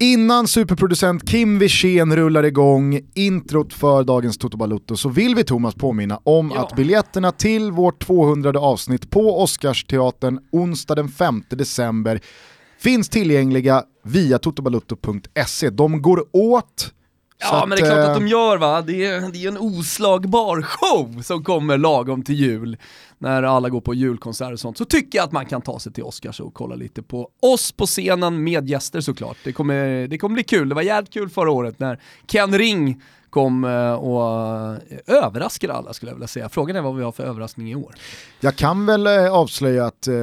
Innan superproducent Kim Wirsén rullar igång introt för dagens Toto Balutto så vill vi Thomas påminna om Ja. att biljetterna till vårt 200 avsnitt på Oscarsteatern onsdag den 5 december finns tillgängliga via totobalutto.se. De går åt. Ja men det är klart eh, att de gör va, det är, det är en oslagbar show som kommer lagom till jul. När alla går på julkonserter och sånt, så tycker jag att man kan ta sig till Oscars och kolla lite på oss på scenen med gäster såklart. Det kommer, det kommer bli kul, det var jävligt kul förra året när Ken Ring kom eh, och eh, överraskade alla skulle jag vilja säga. Frågan är vad vi har för överraskning i år. Jag kan väl eh, avslöja att eh,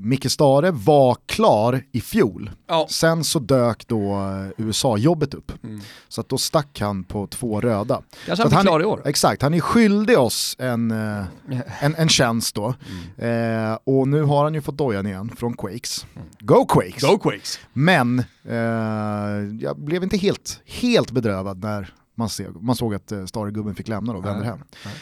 Micke Stare var klar i fjol. Ja. Sen så dök då USA-jobbet upp. Mm. Så att då stack han på två röda. Kanske Så han blir klar i år. Exakt, han är skyldig oss en, en, en tjänst då. Mm. Eh, och nu har han ju fått dojan igen från Quakes. Go Quakes! Go Quakes! Men eh, jag blev inte helt, helt bedrövad när man, se, man såg att eh, Stare-gubben fick lämna och vänder hem.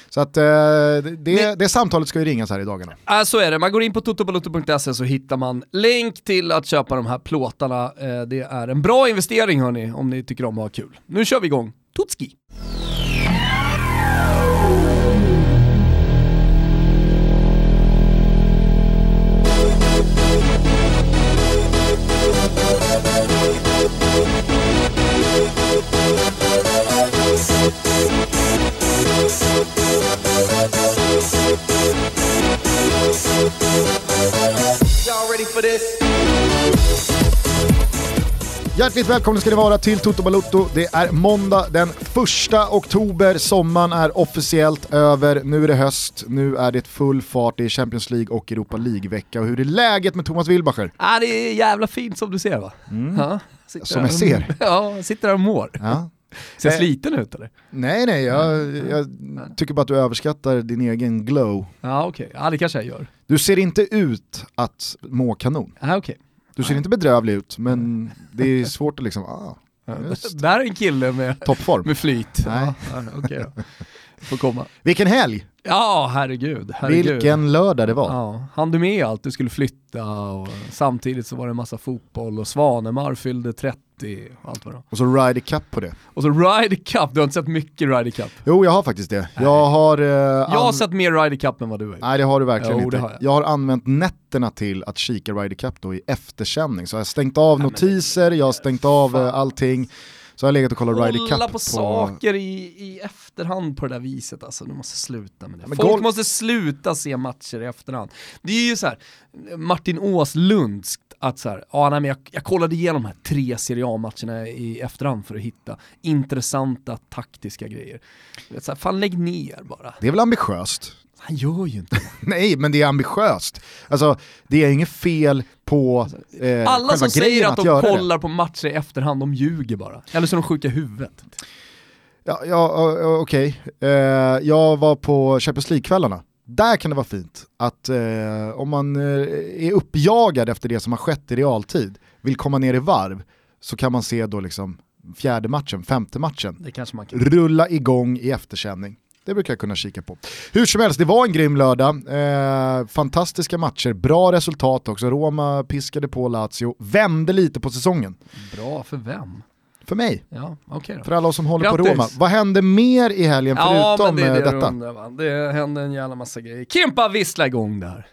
Så att eh, det, det, det samtalet ska ju ringas här i dagarna. Äh, så är det, man går in på totobalutto.se så hittar man länk till att köpa de här plåtarna. Eh, det är en bra investering hörni, om ni tycker om att ha kul. Nu kör vi igång, Tutski! Hjärtligt välkomna ska ni vara till Toto Balutto. Det är måndag den 1 oktober, sommaren är officiellt över, nu är det höst, nu är det full fart i Champions League och Europa League-vecka. Och hur är läget med Thomas Wilbacher? Ah, det är jävla fint som du ser va? Ja, sitter Som där jag och- ser. Ja, sitter där och mår. Ja. Ser Eh. sliten ut eller? Nej nej, jag, jag tycker bara att du överskattar din egen glow. Ja okej, ja det kanske jag gör. Du ser inte ut att må kanon. Ja, okej. Du ser inte bedrövlig ut, men det är svårt att liksom, ah, just, Där är en kille med, toppform. med flyt. Nej. Ja, okej då. Får komma. Vilken helg! Ja, herregud. herregud. Vilken lördag det var. Ja, hann du med allt? Du skulle flytta och samtidigt så var det en massa fotboll och Svanemar fyllde 30 och allt vad det var. Och så Ryder Cup på det. Och så Ryder Cup, du har inte sett mycket Ryder Cup? Jo, jag har faktiskt det. Jag har... eh, Jag har sett mer Ryder Cup än vad du har gjort. Nej det har du verkligen Jo, inte. det Jag. har jag. har använt nätterna till att kika Ryder Cup då i eftersändning. Så jag har stängt av notiser, jag har stängt av eh, allting. Så jag har legat och kollat Ryder Cup Hålla på, saker i, i efterhand på det där viset alltså, du måste sluta med det. Men Folk golf- måste sluta se matcher i efterhand. Det är ju så här, Martin Åslundskt att så här, ja, nej, men jag, jag kollade igenom de här tre Serie A-matcherna i efterhand för att hitta intressanta taktiska grejer. Så här, fan lägg ner bara. Det är väl ambitiöst? Han gör ju inte. Nej, men det är ambitiöst. Alltså, det är inget fel på eh, Alla som säger att att, de göra det. kollar på matcher i efterhand, de ljuger bara. Eller så är de sjuka i huvudet. Ja, ja okej. Eh, jag var på Champions League-kvällarna. Där kan det vara fint att eh, om man eh, är uppjagad efter det som har skett i realtid, vill komma ner i varv, så kan man se då liksom fjärde matchen, femte matchen, Det kanske man kan. rulla igång i eftersändning. Det brukar jag kunna kika på. Hur som helst, det var en grym lördag. Eh, fantastiska matcher, bra resultat också. Roma piskade på Lazio, vände lite på säsongen. Bra för vem? För mig, Ja, okej då. för alla oss som håller på Grattis. Roma. Vad hände mer i helgen Ja, förutom men det är eh, det du detta? undrar? Det hände en jävla massa grejer. Kimpa vissla igång där.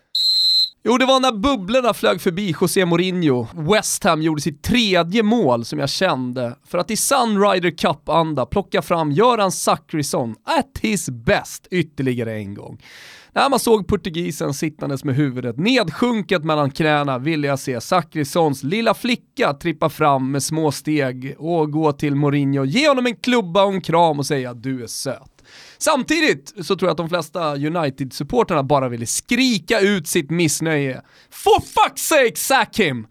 Jo, det var när bubblorna flög förbi José Mourinho. West Ham gjorde sitt tredje mål som jag kände för att i Sunrider Cup-anda plocka fram Göran Zachrisson at his best ytterligare en gång. När man såg portugisen sittandes med huvudet nedsjunket mellan knäna ville jag se Zachrissons lilla flicka trippa fram med små steg och gå till Mourinho, ge honom en klubba och en kram och säga du är söt. Samtidigt så tror jag att de flesta United-supporterna bara ville skrika ut sitt missnöje. For fuck's sake, sack him!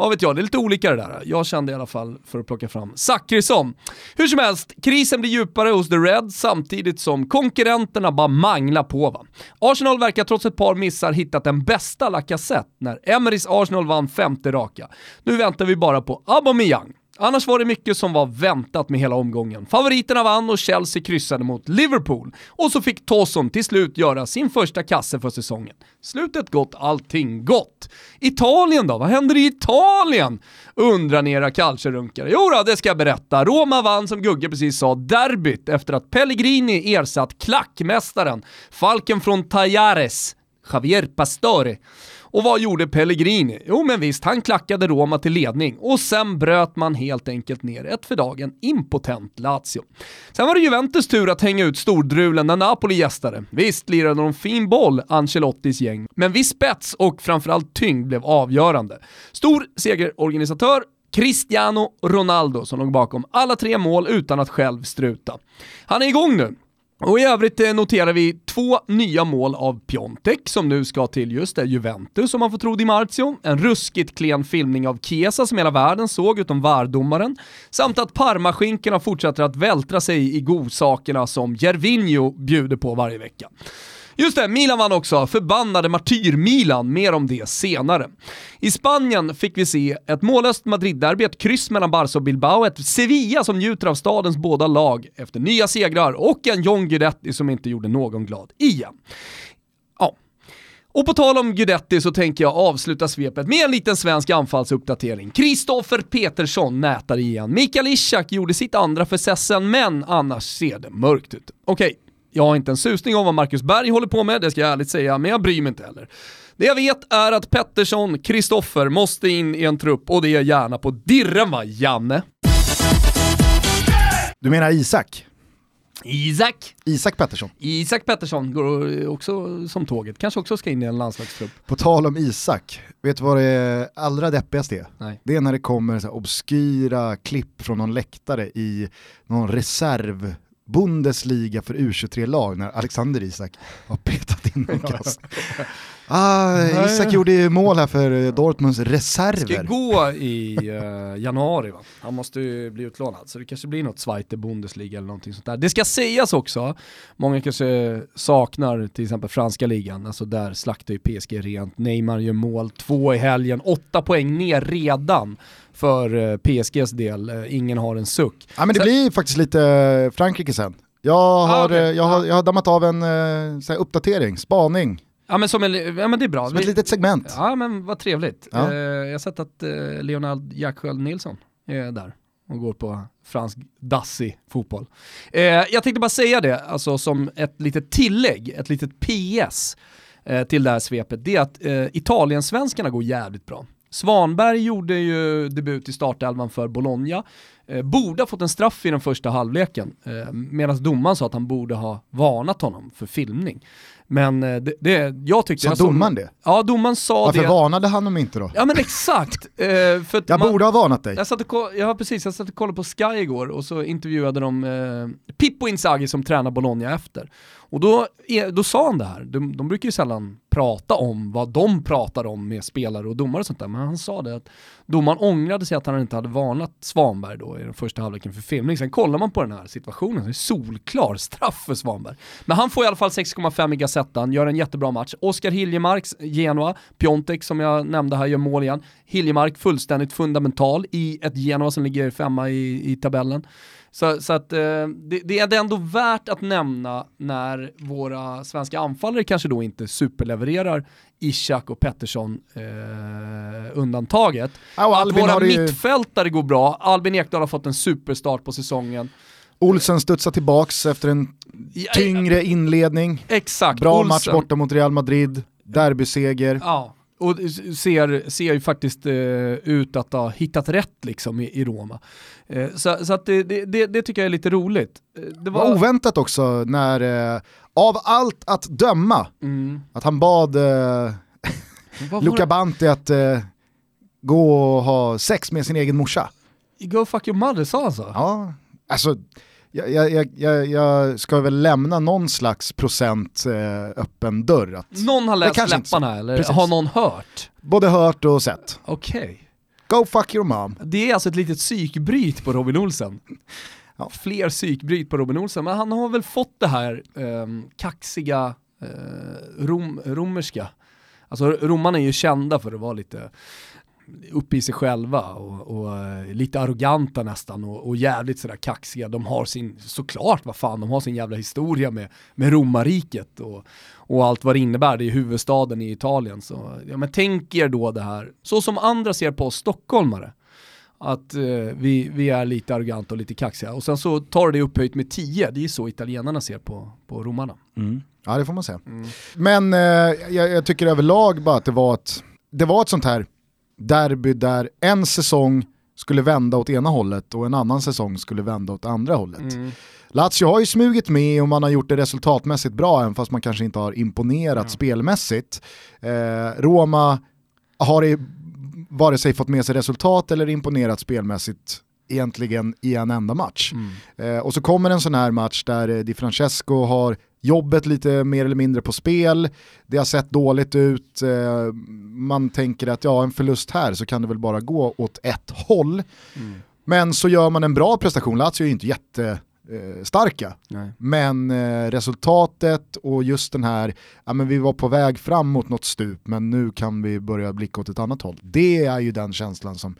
Vad vet jag, det är lite olika det där. Jag kände i alla fall för att plocka fram Zachrisson. Hur som helst, krisen blir djupare hos The Reds samtidigt som konkurrenterna bara manglar på va. Arsenal verkar trots ett par missar hittat den bästa Lacazette när Emerys Arsenal vann femte raka. Nu väntar vi bara på Aubameyang. Annars var det mycket som var väntat med hela omgången. Favoriterna vann och Chelsea kryssade mot Liverpool. Och så fick Tosson till slut göra sin första kasse för säsongen. Slutet gott, allting gott. Italien då? Vad händer i Italien? Undrar ni era calciorunkare. Jo då, det ska jag berätta. Roma vann som Gugge precis sa derbyt efter att Pellegrini ersatt klackmästaren, Falken från Tajares, Javier Pastore. Och vad gjorde Pellegrini? Jo men visst, han klackade Roma till ledning och sen bröt man helt enkelt ner ett för dagen impotent Lazio. Sen var det Juventus tur att hänga ut stordrulen när Napoli gästade. Visst lirade de fin boll, Ancelottis gäng, men viss spets och framförallt tyngd blev avgörande. Stor segerorganisatör, Cristiano Ronaldo som låg bakom alla tre mål utan att själv struta. Han är igång nu. Och i övrigt eh, noterar vi två nya mål av Piontek som nu ska till just det, Juventus om man får tro Di Marzio. En ruskigt klen filmning av Chiesa som hela världen såg utom vardomaren. Samt att Parmaskinkorna fortsätter att vältra sig i godsakerna som Gervinho bjuder på varje vecka. Just det, Milan vann också. Förbannade martyr-Milan. Mer om det senare. I Spanien fick vi se ett mållöst Madrid-derby, ett kryss mellan Barca och Bilbao, ett Sevilla som njuter av stadens båda lag efter nya segrar och en John Guidetti som inte gjorde någon glad igen. Ja. Och på tal om Guidetti så tänker jag avsluta svepet med en liten svensk anfallsuppdatering. Kristoffer Petersson nätar igen. Mikael Ishak gjorde sitt andra för Sessen, men annars ser det mörkt ut. Okej, jag har inte en susning om vad Marcus Berg håller på med, det ska jag ärligt säga, men jag bryr mig inte heller. Det jag vet är att Pettersson, Kristoffer måste in i en trupp och det är gärna på dirren va, Janne? Du menar Isak? Isak. Isak Pettersson. Isak Pettersson går också som tåget, kanske också ska in i en landslagstrupp. På tal om Isak, vet du vad det allra deppigaste är? Nej. Det är när det kommer så obskyra klipp från någon läktare i någon reserv Bundesliga för U23-lag när Alexander Isak har petat in en kast. Ah, Isak gjorde ju mål här för eh, Dortmunds reserver. Ska gå i uh, januari va? Han måste ju bli utlånad, så det kanske blir något Zweite Bundesliga eller någonting sånt där. Det ska sägas också, många kanske saknar till exempel franska ligan, alltså där slaktar ju PSG rent. Neymar gör mål, två i helgen, åtta poäng ner redan för uh, PSGs del. Ingen har en suck. Ja men det så... blir faktiskt lite Frankrike sen. Jag har, ah, okay. jag, har, jag har dammat av en uh, uppdatering, spaning Ja men, som en, ja men det är bra. Som ett litet segment. Ja men vad trevligt. Ja. Eh, jag har sett att eh, Leonard Jacksköld Nilsson är där och går på fransk dassig fotboll. Eh, jag tänkte bara säga det, alltså som ett litet tillägg, ett litet PS eh, till det här svepet, det är att eh, Italiensvenskarna går jävligt bra. Svanberg gjorde ju debut i startelvan för Bologna, eh, borde ha fått en straff i den första halvleken, eh, medan domaren sa att han borde ha varnat honom för filmning. Men eh, det, det, jag tyckte... Sa domaren det? Ja, domaren sa Varför det. Varför varnade han dem inte då? Ja men exakt. Eh, för jag man, borde ha varnat dig. Jag satt, och, ja, precis, jag satt och kollade på Sky igår och så intervjuade de eh, Pippo Inzaghi som tränar Bologna efter. Och då, då sa han det här, de, de brukar ju sällan prata om vad de pratar om med spelare och domare och sånt där, men han sa det att domaren ångrade sig att han inte hade varnat Svanberg då i den första halvleken för filmning. Sen kollar man på den här situationen, det är solklar straff för Svanberg. Men han får i alla fall 6,5 i Gazettan, gör en jättebra match. Oskar Hiljemarks Genoa, Piontek som jag nämnde här gör mål igen. Hiljemark fullständigt fundamental i ett Genoa som ligger femma i, i tabellen. Så, så att eh, det, det, är ändå värt att nämna när våra svenska anfallare kanske då inte superlevererar Ishak och Pettersson eh, undantaget. Ja, att våra ju... mittfältare går bra, Albin Ekdal har fått en superstart på säsongen. Olsen studsar tillbaks efter en tyngre inledning. Exakt. Bra Olsen. match borta mot Real Madrid, derbyseger. Ja, och ser, ser ju faktiskt eh, ut att ha hittat rätt liksom i, i Roma. Eh, så så att det, det, det, tycker jag är lite roligt. Eh, det var... var oväntat också när, eh, av allt att döma, mm. att han bad eh, Luca Banti att eh, gå och ha sex med sin egen morsa. Go fuck your mother sa han så? Ja, alltså jag, jag, jag, jag, ska väl lämna någon slags procent eh, öppen dörr. Att någon har läst läpparna eller Precis. har någon hört? Både hört och sett. Okej. Okay. Go fuck your mom. Det är alltså ett litet psykbryt på Robin Olsen. Ja. Fler psykbryt på Robin Olsen, men han har väl fått det här eh, kaxiga eh, rom, romerska. Alltså romarna är ju kända för att vara lite uppe i sig själva och, och eh, lite arroganta nästan och, och jävligt sådär kaxiga. De har sin, såklart vad fan, de har sin jävla historia med, med romarriket och, och allt vad det innebär. Det är huvudstaden i Italien. Så, ja, men tänk er då det här, så som andra ser på oss stockholmare att eh, vi, vi är lite arroganta och lite kaxiga. Och sen så tar det upphöjt med 10, det är så italienarna ser på, på romarna. Mm. Ja det får man säga. Mm. Men eh, jag, jag, tycker överlag bara att det var ett, det var ett sånt här derby där en säsong skulle vända åt ena hållet och en annan säsong skulle vända åt andra hållet. Mm. Lazio har ju smugit med och man har gjort det resultatmässigt bra även fast man kanske inte har imponerat mm. spelmässigt. Eh, Roma har i vare sig fått med sig resultat eller imponerat spelmässigt egentligen i en enda match. Mm. Eh, och så kommer en sån här match där eh, Di Francesco har jobbet lite mer eller mindre på spel, det har sett dåligt ut, eh, man tänker att ja en förlust här så kan det väl bara gå åt ett håll. Mm. Men så gör man en bra prestation, Lazio är ju inte jättestarka. Nej. Men eh, resultatet och just den här, ja men vi var på väg fram mot något stup men nu kan vi börja blicka åt ett annat håll. Det är ju den känslan som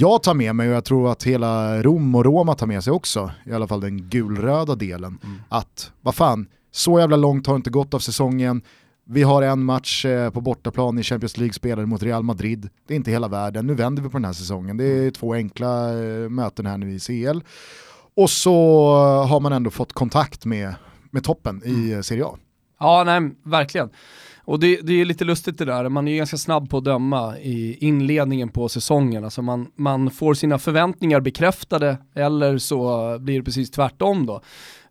jag tar med mig och jag tror att hela Rom och Roma tar med sig också, i alla fall den gulröda delen, mm. att vad fan, så jävla långt har det inte gått av säsongen, vi har en match eh, på bortaplan i Champions League spelare mot Real Madrid. Det är inte hela världen, nu vänder vi på den här säsongen. Det är två enkla eh, möten här nu i CL. Och så har man ändå fått kontakt med, med toppen i mm. Serie A. Ja, nej, verkligen. Och det, det är lite lustigt det där, man är ju ganska snabb på att döma i inledningen på säsongen. Alltså man, man får sina förväntningar bekräftade eller så blir det precis tvärtom då.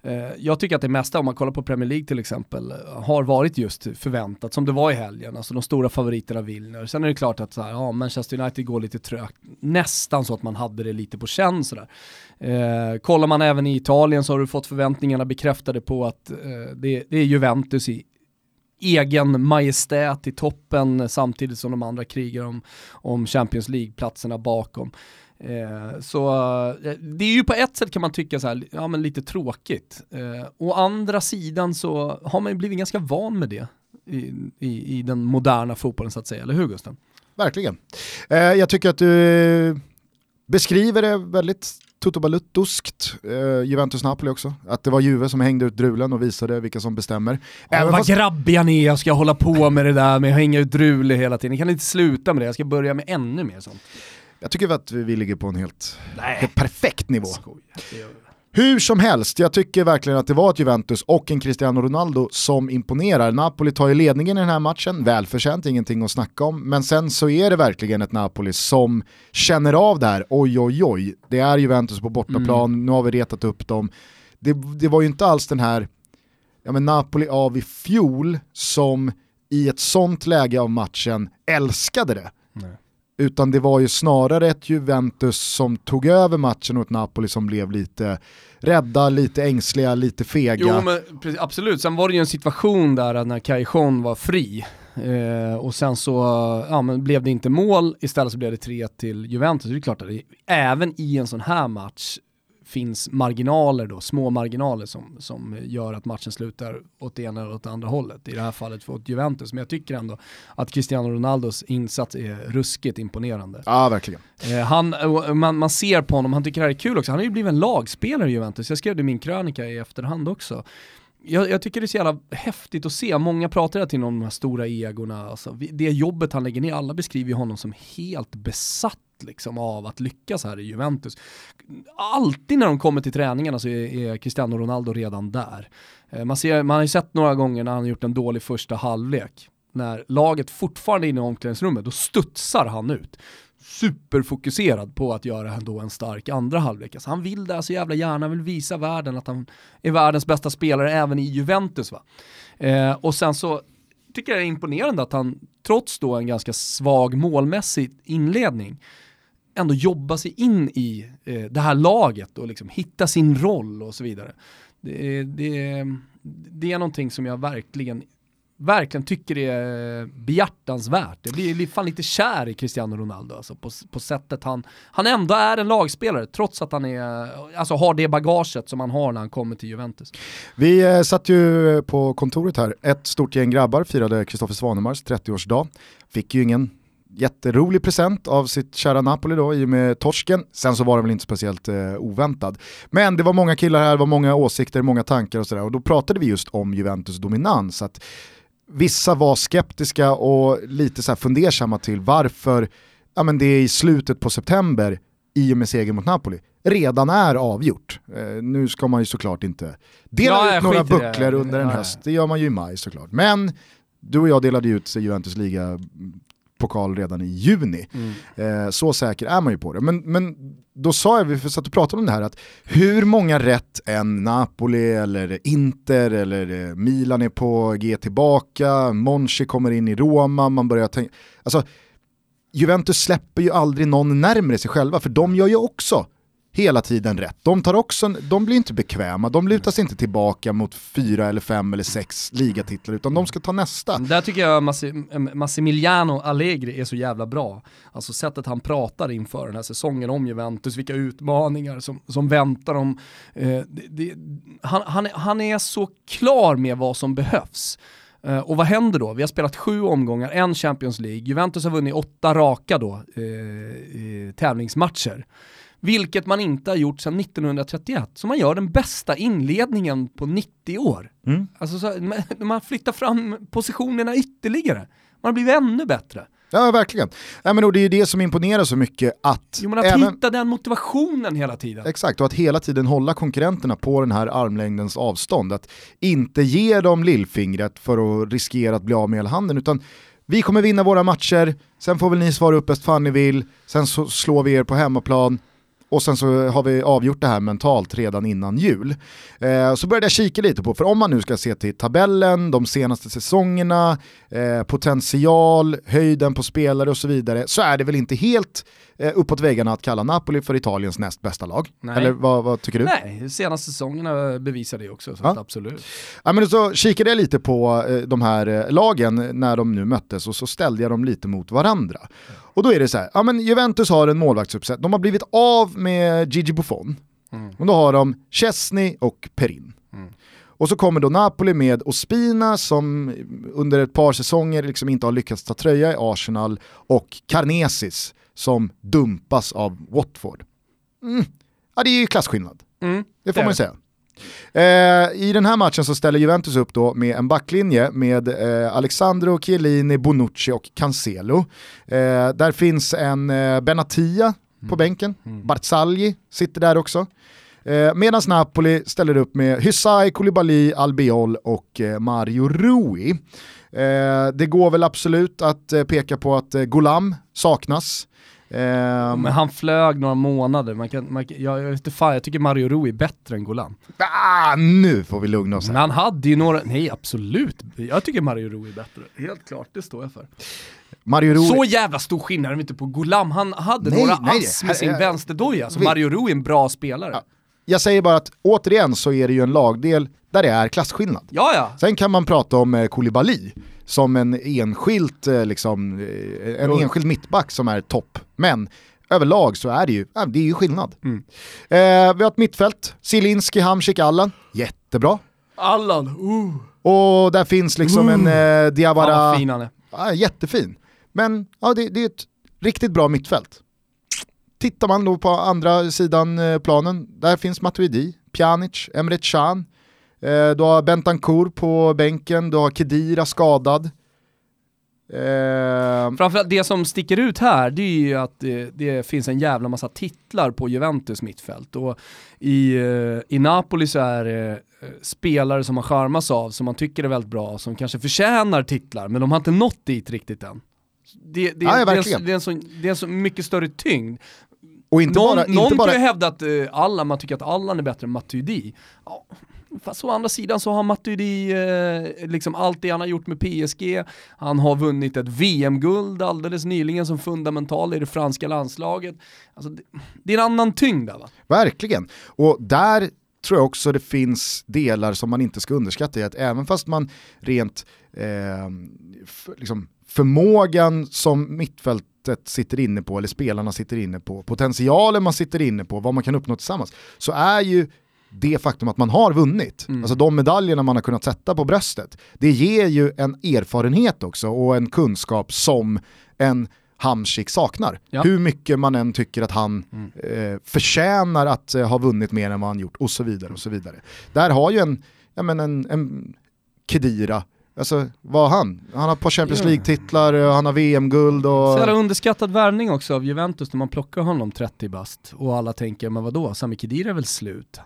Eh, jag tycker att det mesta, om man kollar på Premier League till exempel, har varit just förväntat, som det var i helgen. Alltså de stora favoriterna vinner. Sen är det klart att så här, ja, Manchester United går lite trögt, nästan så att man hade det lite på känn. Sådär. Eh, kollar man även i Italien så har du fått förväntningarna bekräftade på att eh, det, det är Juventus i egen majestät i toppen samtidigt som de andra krigar om, om Champions League-platserna bakom. Eh, så eh, det är ju på ett sätt kan man tycka så här, ja men lite tråkigt. Eh, å andra sidan så har man ju blivit ganska van med det i, i, i den moderna fotbollen så att säga, eller hur Gusten? Verkligen. Eh, jag tycker att du beskriver det väldigt Toto Baluttuskt, eh, Juventus-Napoli också. Att det var Juve som hängde ut drulen och visade vilka som bestämmer. Ja, vad fast... grabbiga ni är, jag ska hålla på med det där med att hänga ut drule hela tiden. Ni kan inte sluta med det, jag ska börja med ännu mer sånt. Jag tycker att vi ligger på en helt, helt perfekt nivå. Hur som helst, jag tycker verkligen att det var ett Juventus och en Cristiano Ronaldo som imponerar. Napoli tar ju ledningen i den här matchen, välförtjänt, ingenting att snacka om. Men sen så är det verkligen ett Napoli som känner av det här, oj oj oj, det är Juventus på bortaplan, mm. nu har vi retat upp dem. Det, det var ju inte alls den här, ja men Napoli av i fjol som i ett sånt läge av matchen älskade det. Nej utan det var ju snarare ett Juventus som tog över matchen och ett Napoli som blev lite rädda, lite ängsliga, lite fega. Jo men absolut, sen var det ju en situation där när Cajon var fri eh, och sen så ja, men blev det inte mål, istället så blev det 3 till Juventus. Det är klart att det, även i en sån här match finns marginaler då, små marginaler som, som gör att matchen slutar åt det ena eller åt andra hållet. I det här fallet för åt Juventus, men jag tycker ändå att Cristiano Ronaldos insats är ruskigt imponerande. Ja, verkligen. Eh, han, man, man ser på honom, han tycker det här är kul också, han har ju blivit en lagspelare i Juventus, jag skrev det i min krönika i efterhand också. Jag, jag, tycker det är så jävla häftigt att se, många pratar hela tiden om de här stora egorna, alltså, det jobbet han lägger ner, alla beskriver honom som helt besatt liksom av att lyckas här i Juventus. Alltid när de kommer till träningarna så är, är Cristiano Ronaldo redan där. Eh, man, ser, man har ju sett några gånger när han har gjort en dålig första halvlek, när laget fortfarande är inne i omklädningsrummet, då studsar han ut superfokuserad på att göra ändå en stark andra halvlek. Alltså han vill det så jävla gärna, vill visa världen att han är världens bästa spelare även i Juventus. Va? Eh, och sen så tycker jag det är imponerande att han, trots då en ganska svag målmässig inledning, ändå jobba sig in i eh, det här laget och liksom hitta sin roll och så vidare. Det, det, det är någonting som jag verkligen verkligen tycker det är behjärtansvärt. Jag blir fan lite kär i Cristiano Ronaldo alltså, på, på sättet han, han ändå är en lagspelare trots att han är, alltså, har det bagaget som han har när han kommer till Juventus. Vi eh, satt ju på kontoret här, ett stort gäng grabbar firade Kristoffer Svanemars 30-årsdag, fick ju ingen jätterolig present av sitt kära Napoli då i och med torsken. Sen så var den väl inte speciellt eh, oväntad. Men det var många killar här, det var många åsikter, många tankar och sådär och då pratade vi just om Juventus dominans. Att vissa var skeptiska och lite så här fundersamma till varför ja, men det är i slutet på september i och med seger mot Napoli redan är avgjort. Eh, nu ska man ju såklart inte dela Ja, ut några bucklor under en Ja, höst, det gör man ju i maj såklart. Men du och jag delade ut Juventus liga pokal redan i juni. Mm. Eh, så säker är man ju på det. Men, men då sa jag, vi satt och pratade om det här, att hur många rätt än Napoli eller Inter eller eh, Milan är på G tillbaka, Monchi kommer in i Roma, man börjar tänka, alltså Juventus släpper ju aldrig någon närmare sig själva, för de gör ju också hela tiden rätt. De, tar också, de blir inte bekväma, de lutar sig inte tillbaka mot fyra eller fem eller sex ligatitlar, utan de ska ta nästa. Där tycker jag eh, Massimiliano Allegri är så jävla bra. Alltså sättet han pratar inför den här säsongen om Juventus, vilka utmaningar som, som väntar dem. Eh, det, han, han, är- han är så klar med vad som behövs. Eh, och vad händer då? Vi har spelat sju omgångar, en Champions League. Juventus har vunnit åtta raka då, eh, eh, tävlingsmatcher. Vilket man inte har gjort sedan 1931. Så man gör den bästa inledningen på 90 år. Mm. Alltså så, man- flyttar fram positionerna ytterligare. Man har blivit ännu bättre. Ja, verkligen. Ja, men och det är ju det som imponerar så mycket att Jo men att även, hitta den motivationen hela tiden. Exakt, och att hela tiden hålla konkurrenterna på den här armlängdens avstånd. Att inte ge dem lillfingret för att riskera att bli av med hela handen, utan vi kommer vinna våra matcher, sen får väl ni svara upp bäst fan ni vill, sen så slår vi er på hemmaplan, och sen så har vi avgjort det här mentalt redan innan jul. Eh, så började jag kika lite på, för om man nu ska se till tabellen, de senaste säsongerna, eh, potential, höjden på spelare och så vidare, så är det väl inte helt eh, uppåt väggarna att kalla Napoli för Italiens näst bästa lag. Nej. Eller vad, vad tycker du? Nej, senaste säsongerna bevisar det också, så Ja. absolut. Ja, men så kikade jag lite på eh, de här eh, lagen när de nu möttes och så ställde jag dem lite mot varandra. Och då är det så här, ja men Juventus har en målvaktsuppsättning, de har blivit av med Gigi Buffon, Mm. och då har de Chesney och Perin. Mm. Och så kommer då Napoli med Ospina som under ett par säsonger liksom inte har lyckats ta tröja i Arsenal och Carnesis som dumpas av Watford. Mm. Ja det är ju klasskillnad. Mm. Det får Det man ju säga. Eh, I den här matchen så ställer Juventus upp då med en backlinje med eh, Alexandro Chiellini, Bonucci och Cancelo. Eh, där finns en Benatia på bänken, Barzagli sitter där också. Eh, Medan Napoli ställer upp med Hysaj, Koulibaly, Albiol och eh, Mario Rui. Eh, det går väl absolut att peka på att Golam saknas. Eh, Men han flög några månader, man kan, man, jag, jag, vet inte fan, jag tycker Mario Rui är bättre än Golan. ah, nu får vi lugna oss här. Men han hade ju några, nej absolut, jag tycker Mario Rui är bättre. Helt klart, det står jag för. Mario Rui, Så jävla stor skillnad är det inte på Golam, han hade Nej, några nej, ass med sin vänsterdoja, så vi- Mario Rui är en bra spelare. Ja. jag säger bara att återigen så är det ju en lagdel där det är klasskillnad. Ja, ja. Sen kan man prata om eh, Koulibaly som en enskild, eh, liksom, eh, en enskild mittback som är topp. Men överlag så är det ju, ja, det är ju skillnad. Mm. Eh, vi har ett mittfält, Zielinski, Hamsik, Allan, jättebra. Allan, uh. Och där finns liksom en eh, Diawara, fin han är. ja, jättefin. Men ja, det, det är ett riktigt bra mittfält. Tittar man då på andra sidan eh, planen, där finns Matuidi, Pjanic, Emre Can. Eh, du har Bentancourt på bänken, du har Kedira skadad. Eh, Framförallt det som sticker ut här, det är ju att det, det finns en jävla massa titlar på Juventus mittfält. Och i, eh, i Napoli så är det eh, spelare som man charmas av, som man tycker är väldigt bra, som kanske förtjänar titlar, men de har inte nått dit riktigt än. Det, det, ja, det, är, en, det, är en så, det är en så mycket större tyngd. och inte någon bara... någon Inte bara kan ju hävda att eh, alla, man tycker att Allan är bättre än Matuidi. Ja, fast å andra sidan så har Matuidi eh, liksom allt det han har gjort med PSG, han har vunnit ett VM-guld alldeles nyligen som fundamental i det franska landslaget. Alltså, det, det är en annan tyngd där va? Verkligen. Och där tror jag också det finns delar som man inte ska underskatta i att även fast man rent eh, för, liksom förmågan som mittfältet sitter inne på, eller spelarna sitter inne på, potentialen man sitter inne på, vad man kan uppnå tillsammans, så är ju det faktum att man har vunnit, Mm. alltså de medaljerna man har kunnat sätta på bröstet, det ger ju en erfarenhet också och en kunskap som en Hamsik saknar. Ja. Hur mycket man än tycker att han Mm. eh, förtjänar att eh, ha vunnit mer än vad han gjort och så vidare. och så vidare. Där har ju en, ja, men en, en Kedira, alltså vad har han? Han har ett par Champions. League-titlar, eh, han har VM-guld och... Så jävla underskattad värvning också av Juventus när man plockar honom 30 bast och alla tänker, men vadå, Sami Khedira är väl slut?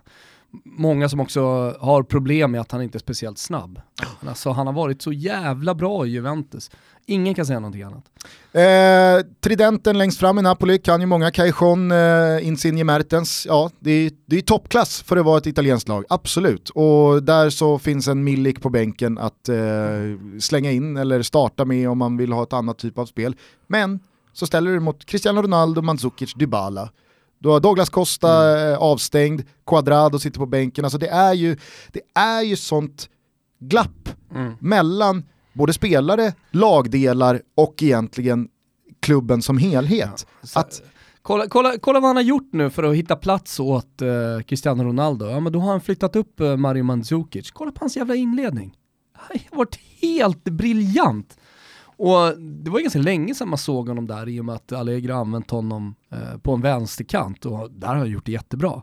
Många som också har problem med att han inte är speciellt snabb. Alltså, han har varit så jävla bra i Juventus. Ingen kan säga någonting annat. Eh, tridenten längst fram i Napoli kan ju många, Cajon, eh, Insigne Mertens, ja det är, det är toppklass för att vara ett italienskt lag, absolut. Och där så finns en Milik på bänken att eh, slänga in eller starta med om man vill ha ett annat typ av spel. Men så ställer du mot Cristiano Ronaldo, Mandzukic, Dybala. Du har Douglas Costa eh, avstängd, Quadrado sitter på bänken. Alltså det är ju, det är ju sånt glapp mellan både spelare, lagdelar och egentligen klubben som helhet. Så, Att, kolla, kolla, kolla vad han har gjort nu för att hitta plats åt eh, Cristiano Ronaldo. Ja men då har han flyttat upp uh, Mario Mandzukic. Kolla på hans jävla inledning. Han har varit helt briljant. Och det var ju ganska länge sedan man såg honom där i och med att Allegri har använt honom eh, på en vänsterkant och där har han gjort det jättebra.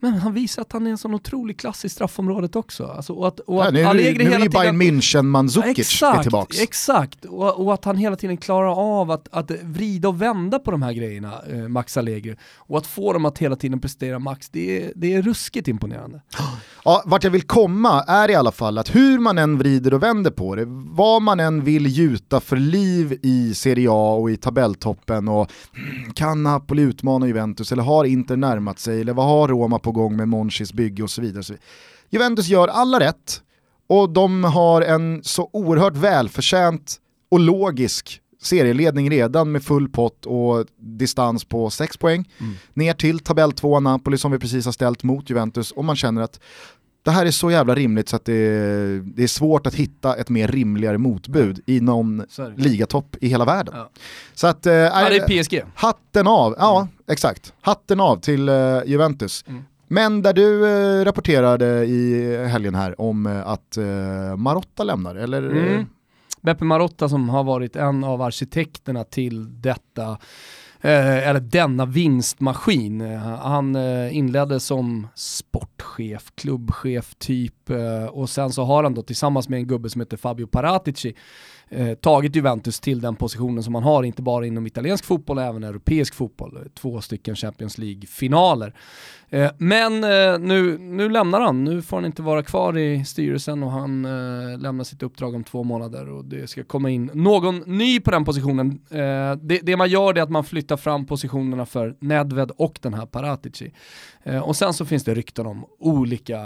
Men han visar att han är en sån otrolig klass i straffområdet också. Alltså, och att, och ja, att nu är Allegri det- nu är Bayern München Mandzukic exakt, tillbaks. Exakt, och, och att han hela tiden klarar av att, att vrida och vända på de här grejerna, eh, Max Allegri. Och att få dem att hela tiden prestera max, det är, det är ruskigt imponerande. Ja, vart jag vill komma är i alla fall att hur man än vrider och vänder på det, vad man än vill gjuta för liv i Serie A och i tabelltoppen och mm, kan Napoli utmana Juventus eller har Inter närmat sig eller vad har Roma på gång med Monchis bygge och så vidare. och så vidare. Juventus gör alla rätt och de har en så oerhört välförtjänt och logisk serieledning redan med full pott och distans på 6 poäng. Ner till tabell 2 Napoli som vi precis har ställt mot Juventus och man känner att det här är så jävla rimligt så att det är, det är svårt att hitta ett mer rimligare motbud i någon ligatopp i hela världen. Ja. Så att, eh, Ja, det är PSG. hatten av, ja exakt, hatten av till eh, Juventus. Mm. Men där du eh, rapporterade i helgen här om eh, att eh, Marotta lämnar, eller? Mm. Beppe Marotta som har varit en av arkitekterna till detta, eh, eller denna vinstmaskin. Eh, han eh, inledde som sportchef, klubbchef typ eh, och sen så har han då tillsammans med en gubbe som heter Fabio Paratici eh, tagit Juventus till den positionen som man har, inte bara inom italiensk fotboll, även europeisk fotboll. Två stycken Champions League-finaler. Eh, men eh, nu, nu lämnar han, nu får han inte vara kvar i styrelsen och han eh, lämnar sitt uppdrag om två månader och det ska komma in någon ny på den positionen. Eh, det, det man gör är att man flyttar fram positionerna för Nedved och den här Paratici. Eh, och sen så finns det rykten om olika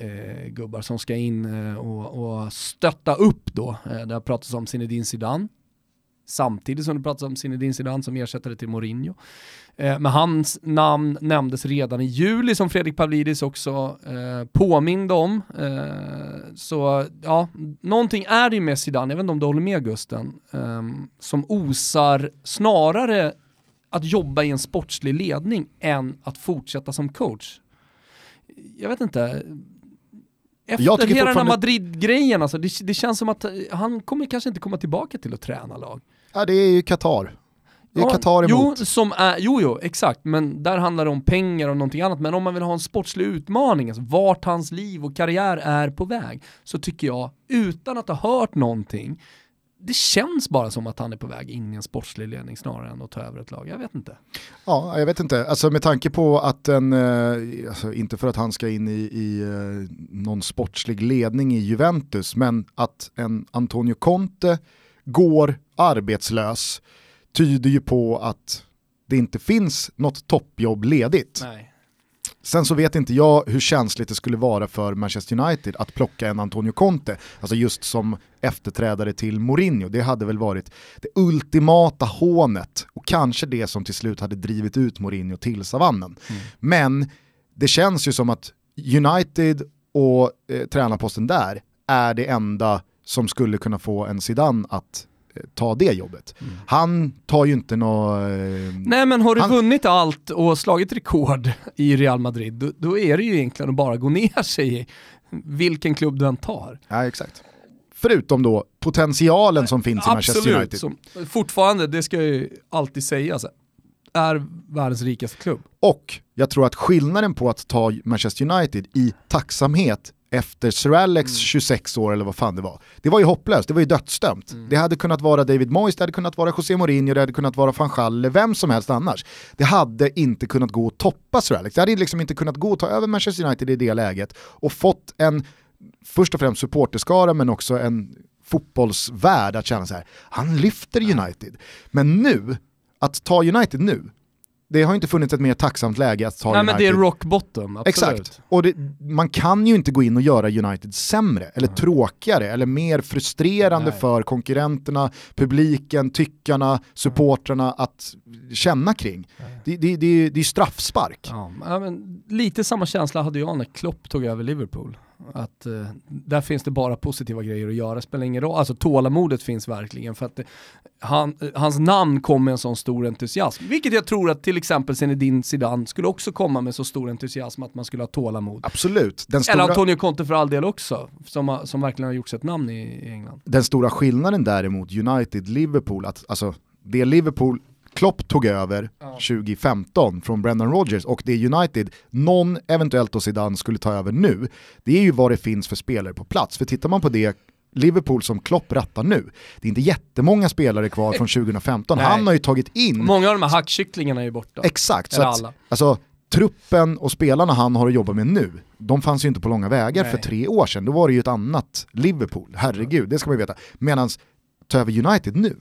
eh, gubbar som ska in och, och stötta upp då. Eh, det har pratats om Zinedine Zidane, samtidigt som det pratas om Zinedine Zidane som ersättare till Mourinho. Eh, men hans namn nämndes redan i juli som Fredrik Pavlidis också eh, påminde om. Eh, så ja, någonting är det ju med Zidane, jag vet inte om du håller med Gusten, eh, som osar snarare att jobba i en sportslig ledning än att fortsätta som coach. Jag vet inte. Efter Jag hela den här Madrid-grejen, alltså, det, det känns som att han kommer kanske inte komma tillbaka till att träna lag. Ja det är ju Qatar. Det är Ja, Qatar jo, emot. som är, jo, jo, exakt, men där handlar det om pengar och någonting annat. Men om man vill ha en sportslig utmaning, alltså vart hans liv och karriär är på väg, så tycker jag, utan att ha hört någonting, det känns bara som att han är på väg in i en sportslig ledning snarare än att ta över ett lag. Jag vet inte. Ja, jag vet inte. Alltså med tanke på att en, eh, alltså, inte för att han ska in i, i eh, någon sportslig ledning i Juventus, men att en Antonio Conte går arbetslös tyder ju på att det inte finns något toppjobb ledigt. Nej. Sen så vet inte jag hur känsligt det skulle vara för Manchester United att plocka en Antonio Conte, alltså just som efterträdare till Mourinho. Det hade väl varit det ultimata hånet och kanske det som till slut hade drivit ut Mourinho till savannen. Men det känns ju som att United och eh, tränarposten där är det enda som skulle kunna få en Zidane att eh, ta det jobbet. Han tar ju inte något... Eh, Nej men har du Han- vunnit allt och slagit rekord i Real Madrid, då, då är det ju egentligen att bara gå ner sig i vilken klubb du än tar. Ja, exakt. Förutom då potentialen som finns i Manchester United. Som, fortfarande, det ska ju alltid sägas, är världens rikaste klubb. Och jag tror att skillnaden på att ta Manchester United i tacksamhet efter Sir Alex mm. 26 år eller vad fan det var. Det var ju hopplöst, det var ju dödsdömt. Mm. Det hade kunnat vara David Moyes, det hade kunnat vara José Mourinho, det hade kunnat vara van Gaal, vem som helst annars. Det hade inte kunnat gå att toppa Sir Alex, det hade liksom inte kunnat gå att ta över Manchester United i det läget och fått en, först och främst supporterskara men också en fotbollsvärld att känna så här, han lyfter United. Men nu, att ta United nu, det har inte funnits ett mer tacksamt läge att ta Nej, United. men det är rock bottom, absolut. Exakt, och det, man kan ju inte gå in och göra United sämre, eller mm. tråkigare, eller mer frustrerande Nej. för konkurrenterna, publiken, tyckarna, supportrarna att känna kring. Det, det, det, det är straffspark. Ja, men lite samma känsla hade jag när Klopp tog över Liverpool. Att uh, där finns det bara positiva grejer att göra, spelar ingen roll. Alltså tålamodet finns verkligen för att det, han, hans namn kom med en sån stor entusiasm. Vilket jag tror att till exempel Zinedine Zidane skulle också komma med så stor entusiasm att man skulle ha tålamod. Absolut. Den stora... Eller Antonio Conte för all del också, som, som verkligen har gjort sig ett namn i, i England. Den stora skillnaden däremot, United-Liverpool, att alltså, det Liverpool Klopp tog över ja. 2015 från Brendan Rodgers och det United, någon eventuellt då Zidane skulle ta över nu, det är ju vad det finns för spelare på plats. För tittar man på det Liverpool som Klopp rattar nu, det är inte jättemånga spelare kvar från 2015. Han har ju tagit in... Många av de här hackkycklingarna är ju borta. Exakt, så att, alltså, truppen och spelarna han har att jobba med nu, de fanns ju inte på långa vägar Nej. för tre år sedan. Då var det ju ett annat Liverpool, herregud, det ska man ju veta. Medan ta över United nu,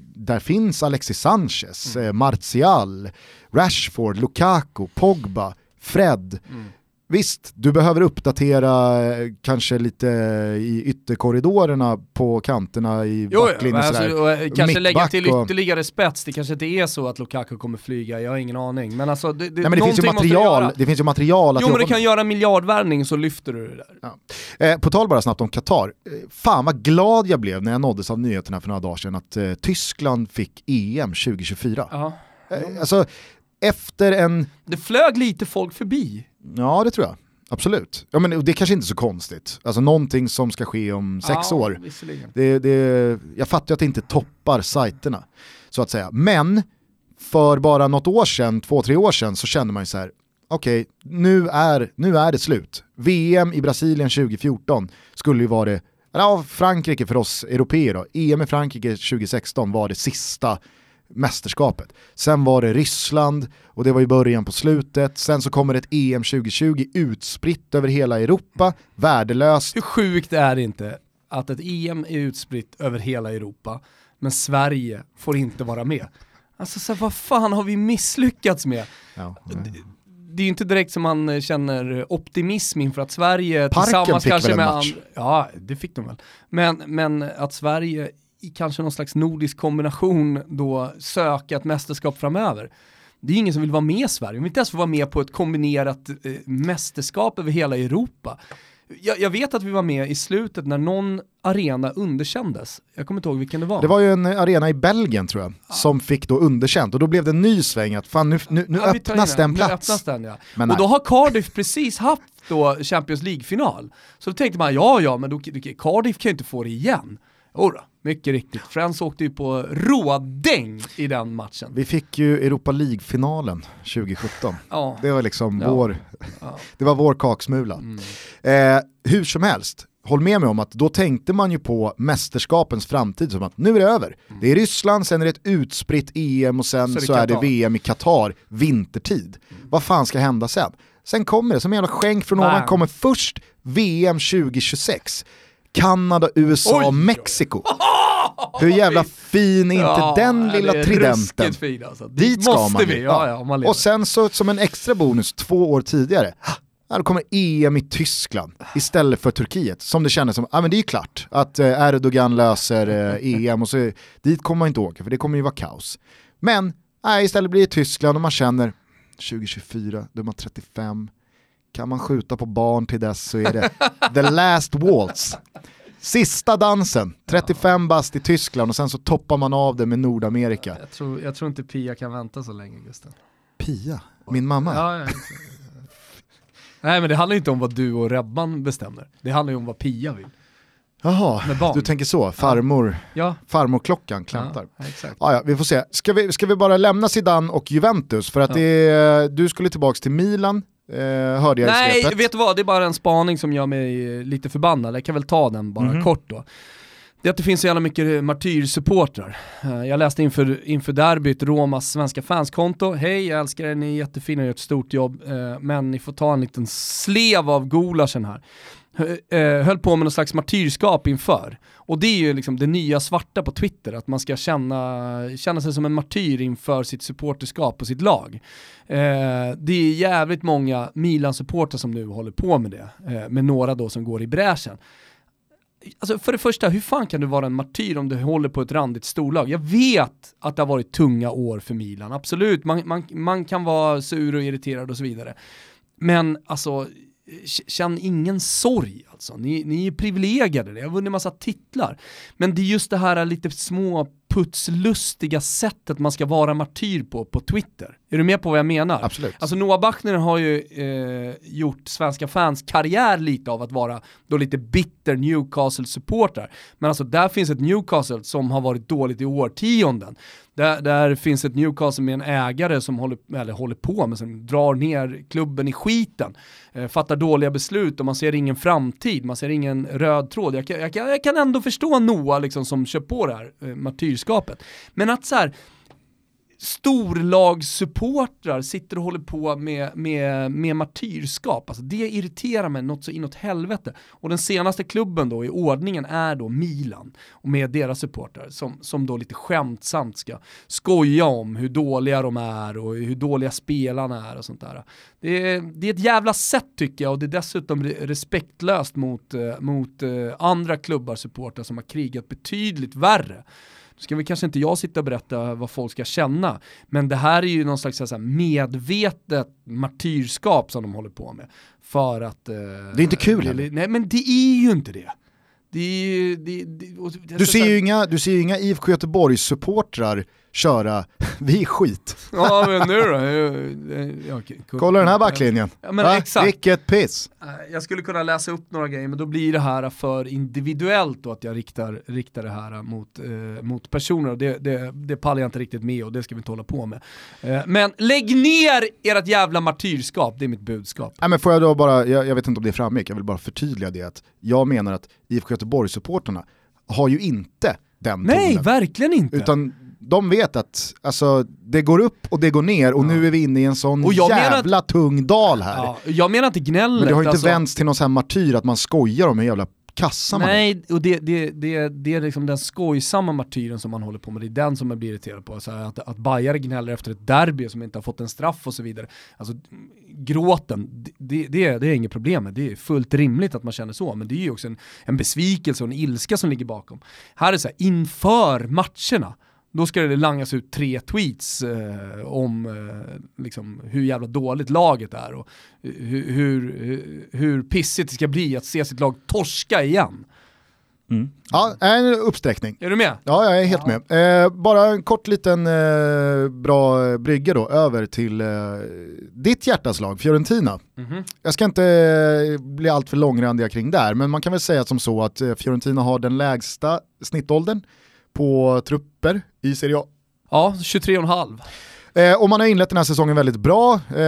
där finns Alexis Sanchez, mm. Eh, Martial, Rashford, Lukaku, Pogba, Fred. Mm. Visst, du behöver uppdatera eh, kanske lite i ytterkorridorerna på kanterna i jo, backlinjen. Alltså, eh, kanske lägga till ytterligare spets, det kanske inte är så att Lukaku kommer flyga, jag har ingen aning. Men alltså, det, det, Nej, men det, finns, ju material, det finns ju material att Jo men du kan göra miljardvärvning så lyfter du det där. Ja. Eh, på tal bara snabbt om Qatar, eh, fan vad glad jag blev när jag nåddes av nyheterna för några dagar sedan att eh, Tyskland fick EM 2024. Ja. Eh, alltså, efter en... Det flög lite folk förbi. Ja det tror jag. Absolut. Ja, men det är kanske inte är så konstigt. Alltså någonting som ska ske om sex ja, år. Det, det, jag fattar att det inte toppar sajterna. Så att säga. Men för bara något år sedan, två, tre år sedan så kände man ju så här, okej, okay, nu, är, nu är det slut. VM i Brasilien 2014 skulle ju vara det, ja Frankrike för oss europeer då, EM i Frankrike 2016 var det sista mästerskapet. Sen var det Ryssland och det var i början på slutet. Sen så kommer ett EM 2020 utspritt över hela Europa, värdelöst. Hur sjukt är det inte att ett EM är utspritt över hela Europa, men Sverige får inte vara med? Alltså så vad fan har vi misslyckats med? Ja, det, är ju inte direkt som man känner optimism inför att Sverige Parken tillsammans kanske med match? Ja, det fick de väl. Men, men att Sverige i kanske någon slags nordisk kombination då söka ett mästerskap framöver. Det är ingen som vill vara med i Sverige, de vill inte ens få vara med på ett kombinerat eh, mästerskap över hela Europa. Jag, jag, vet att vi var med i slutet när någon arena underkändes. Jag kommer inte ihåg vilken det var. Det var ju en arena i Belgien tror jag, ja. som fick då underkänt och då blev det en ny sväng att fan nu, nu, nu ja, öppnas den plats. Nu öppnas den, ja. Men och då har Cardiff precis haft då Champions League-final. Så då tänkte man, ja ja, men då, Cardiff kan ju inte få det igen. Jodå, mycket riktigt. Friends åkte ju på rådäng i den matchen. Vi fick ju Europa League-finalen 2017. Ja. Det var liksom ja. vår, ja. det var vår kaksmula. Mm. Eh, hur som helst, håll med mig om att då tänkte man ju på mästerskapens framtid som att nu är det över. Mm. Det är Ryssland, sen är det ett utspritt EM och sen så, så är det VM i Qatar vintertid. Mm. Vad fan ska hända sen? Sen kommer det, som en jävla skänk från ovan, kommer först VM 2026. Kanada, USA, Oj. Mexiko. Hur jävla fin är inte ja, den lilla tridenten? Fin alltså. Dit ska man. Vi. Ja, ja, och sen så som en extra bonus två år tidigare, då kommer EM i Tyskland istället för Turkiet. Som det kändes som, ja men det är ju klart att eh, Erdogan löser eh, EM och så dit kommer man inte åka för det kommer ju vara kaos. Men nej, istället blir det Tyskland och man känner 2024, då är man 35, kan man skjuta på barn till dess så är det the last waltz. Sista dansen, 35 bast i Tyskland och sen så toppar man av det med Nordamerika. Jag tror, jag tror inte Pia kan vänta så länge Gusten. Pia? Min mamma? Ja, ja, Nej men det handlar inte om vad du och Rebban bestämmer, det handlar ju om vad Pia vill. Jaha, du tänker så, farmor, Ja, farmorklockan klantar. ja exakt. Ja, ja, vi får se. Ska vi, ska vi bara lämna Zidane och Juventus? För att Ja. är, du skulle tillbaka till Milan, eh, hörde jag i Nej, svepet. vet du vad? Det är bara en spaning som gör mig eh, lite förbannad. Jag kan väl ta den bara Mhm. kort då. Det är att det finns så jävla mycket martyrsupportrar. Eh, Jag läste inför, inför derbyt Romas svenska fanskonto. Hej, jag älskar er, ni är jättefina och gör ett stort jobb. eh, Men ni får ta en liten slev av gulaschen här. Eh, höll på med någon slags martyrskap inför. Och det är ju liksom det nya svarta på Twitter, att man ska känna, känna sig som en martyr inför sitt supporterskap och sitt lag. Eh, det är jävligt många Milan-supportrar som nu håller på med det, eh, med några då som går i bräschen. Alltså för det första, hur fan kan du vara en martyr om du håller på ett randigt storlag? Jag vet att det har varit tunga år för Milan, absolut, man, man, man kan vara sur och irriterad och så vidare. Men alltså, känn ingen sorg alltså. Ni, ni är privilegierade, ni har vunnit massa titlar. Men det är just det här lite små putslustiga sättet man ska vara martyr på på Twitter. Är du med på vad jag menar? Absolut. Alltså Noah Bachner har ju eh, gjort svenska fans karriär lite av att vara då lite bitter Newcastle-supportrar. Men alltså där finns ett Newcastle som har varit dåligt i årtionden. Där, där finns ett Newcastle med en ägare som håller, eller håller på med, som drar ner klubben i skiten. Eh, fattar dåliga beslut och man ser ingen framtid, man ser ingen röd tråd. Jag kan, jag jag kan ändå förstå Noah liksom som kör på det här eh, martyrskapet. Men att så här, storlagssupportrar sitter och håller på med, med, med martyrskap. Alltså det irriterar mig något så inåt helvete. Och den senaste klubben då i ordningen är då Milan och med deras supportrar som, som då lite skämtsamt ska skoja om hur dåliga de är och hur dåliga spelarna är och sånt där. Det är, det är ett jävla sätt tycker jag och det är dessutom respektlöst mot, eh, mot eh, andra klubbar supportrar som har krigat betydligt värre. Nu ska vi kanske inte jag sitta och berätta vad folk ska känna, men det här är ju någon slags här, medvetet martyrskap som de håller på med. För att... eh, Det är inte kul heller. Nej men det är ju inte det. Det är ju... Det, det, Du ser ju inga, du ser ju inga IFK Göteborgs-supportrar köra, vi skit. Ja men nu då? Jag- jag- Kolla den här backlinjen. Ja, men Va? exakt. Vilket piss. Eh, Jag skulle kunna läsa upp några grejer men då blir det här för individuellt då att jag riktar, riktar det här mot, eh, mot personer och det, det, det pallar jag inte riktigt med och det ska vi inte hålla på med. Eh, men lägg ner ert jävla martyrskap, det är mitt budskap. Nej, men får jag då bara, jag, jag vet inte om det framgick, jag vill bara förtydliga det att jag menar att IFK Göteborgs-supporterna har ju inte den Nej, tonen. verkligen inte. Utan de vet att alltså, det går upp och det går ner och Ja. nu är vi inne i en sån menar att- jävla tung dal här. ja, jag menar inte gnället. men det har inte alltså. vänts till någon sån här martyr att man skojar om hur jävla kassa man är. Nej, och det, det, det, det är liksom den skojsamma martyren som man håller på med, det är den som man blir irriterad på. Så att, att Bajare gnäller efter ett derby som inte har fått en straff och så vidare. Alltså gråten, det, det, är, det är inget problem med, det är fullt rimligt att man känner så, men det är ju också en, en besvikelse och en ilska som ligger bakom. Här är det så här, inför matcherna, då ska det langas ut tre tweets eh, om eh, liksom, hur jävla dåligt laget är och hur, hur, hur pissigt det ska bli att se sitt lag torska igen. Ja, en uppsträckning. Är du med? Ja, jag är helt med. Eh, bara en kort liten eh, bra brygga då, över till eh, ditt hjärtas lag, Fiorentina. Mhm. Jag ska inte eh, bli allt för långrandiga kring där, men man kan väl säga som så att eh, Fiorentina har den lägsta snittåldern på trupper i Serie A. Ja, 23,5. Eh, och man har inlett den här säsongen väldigt bra. Eh,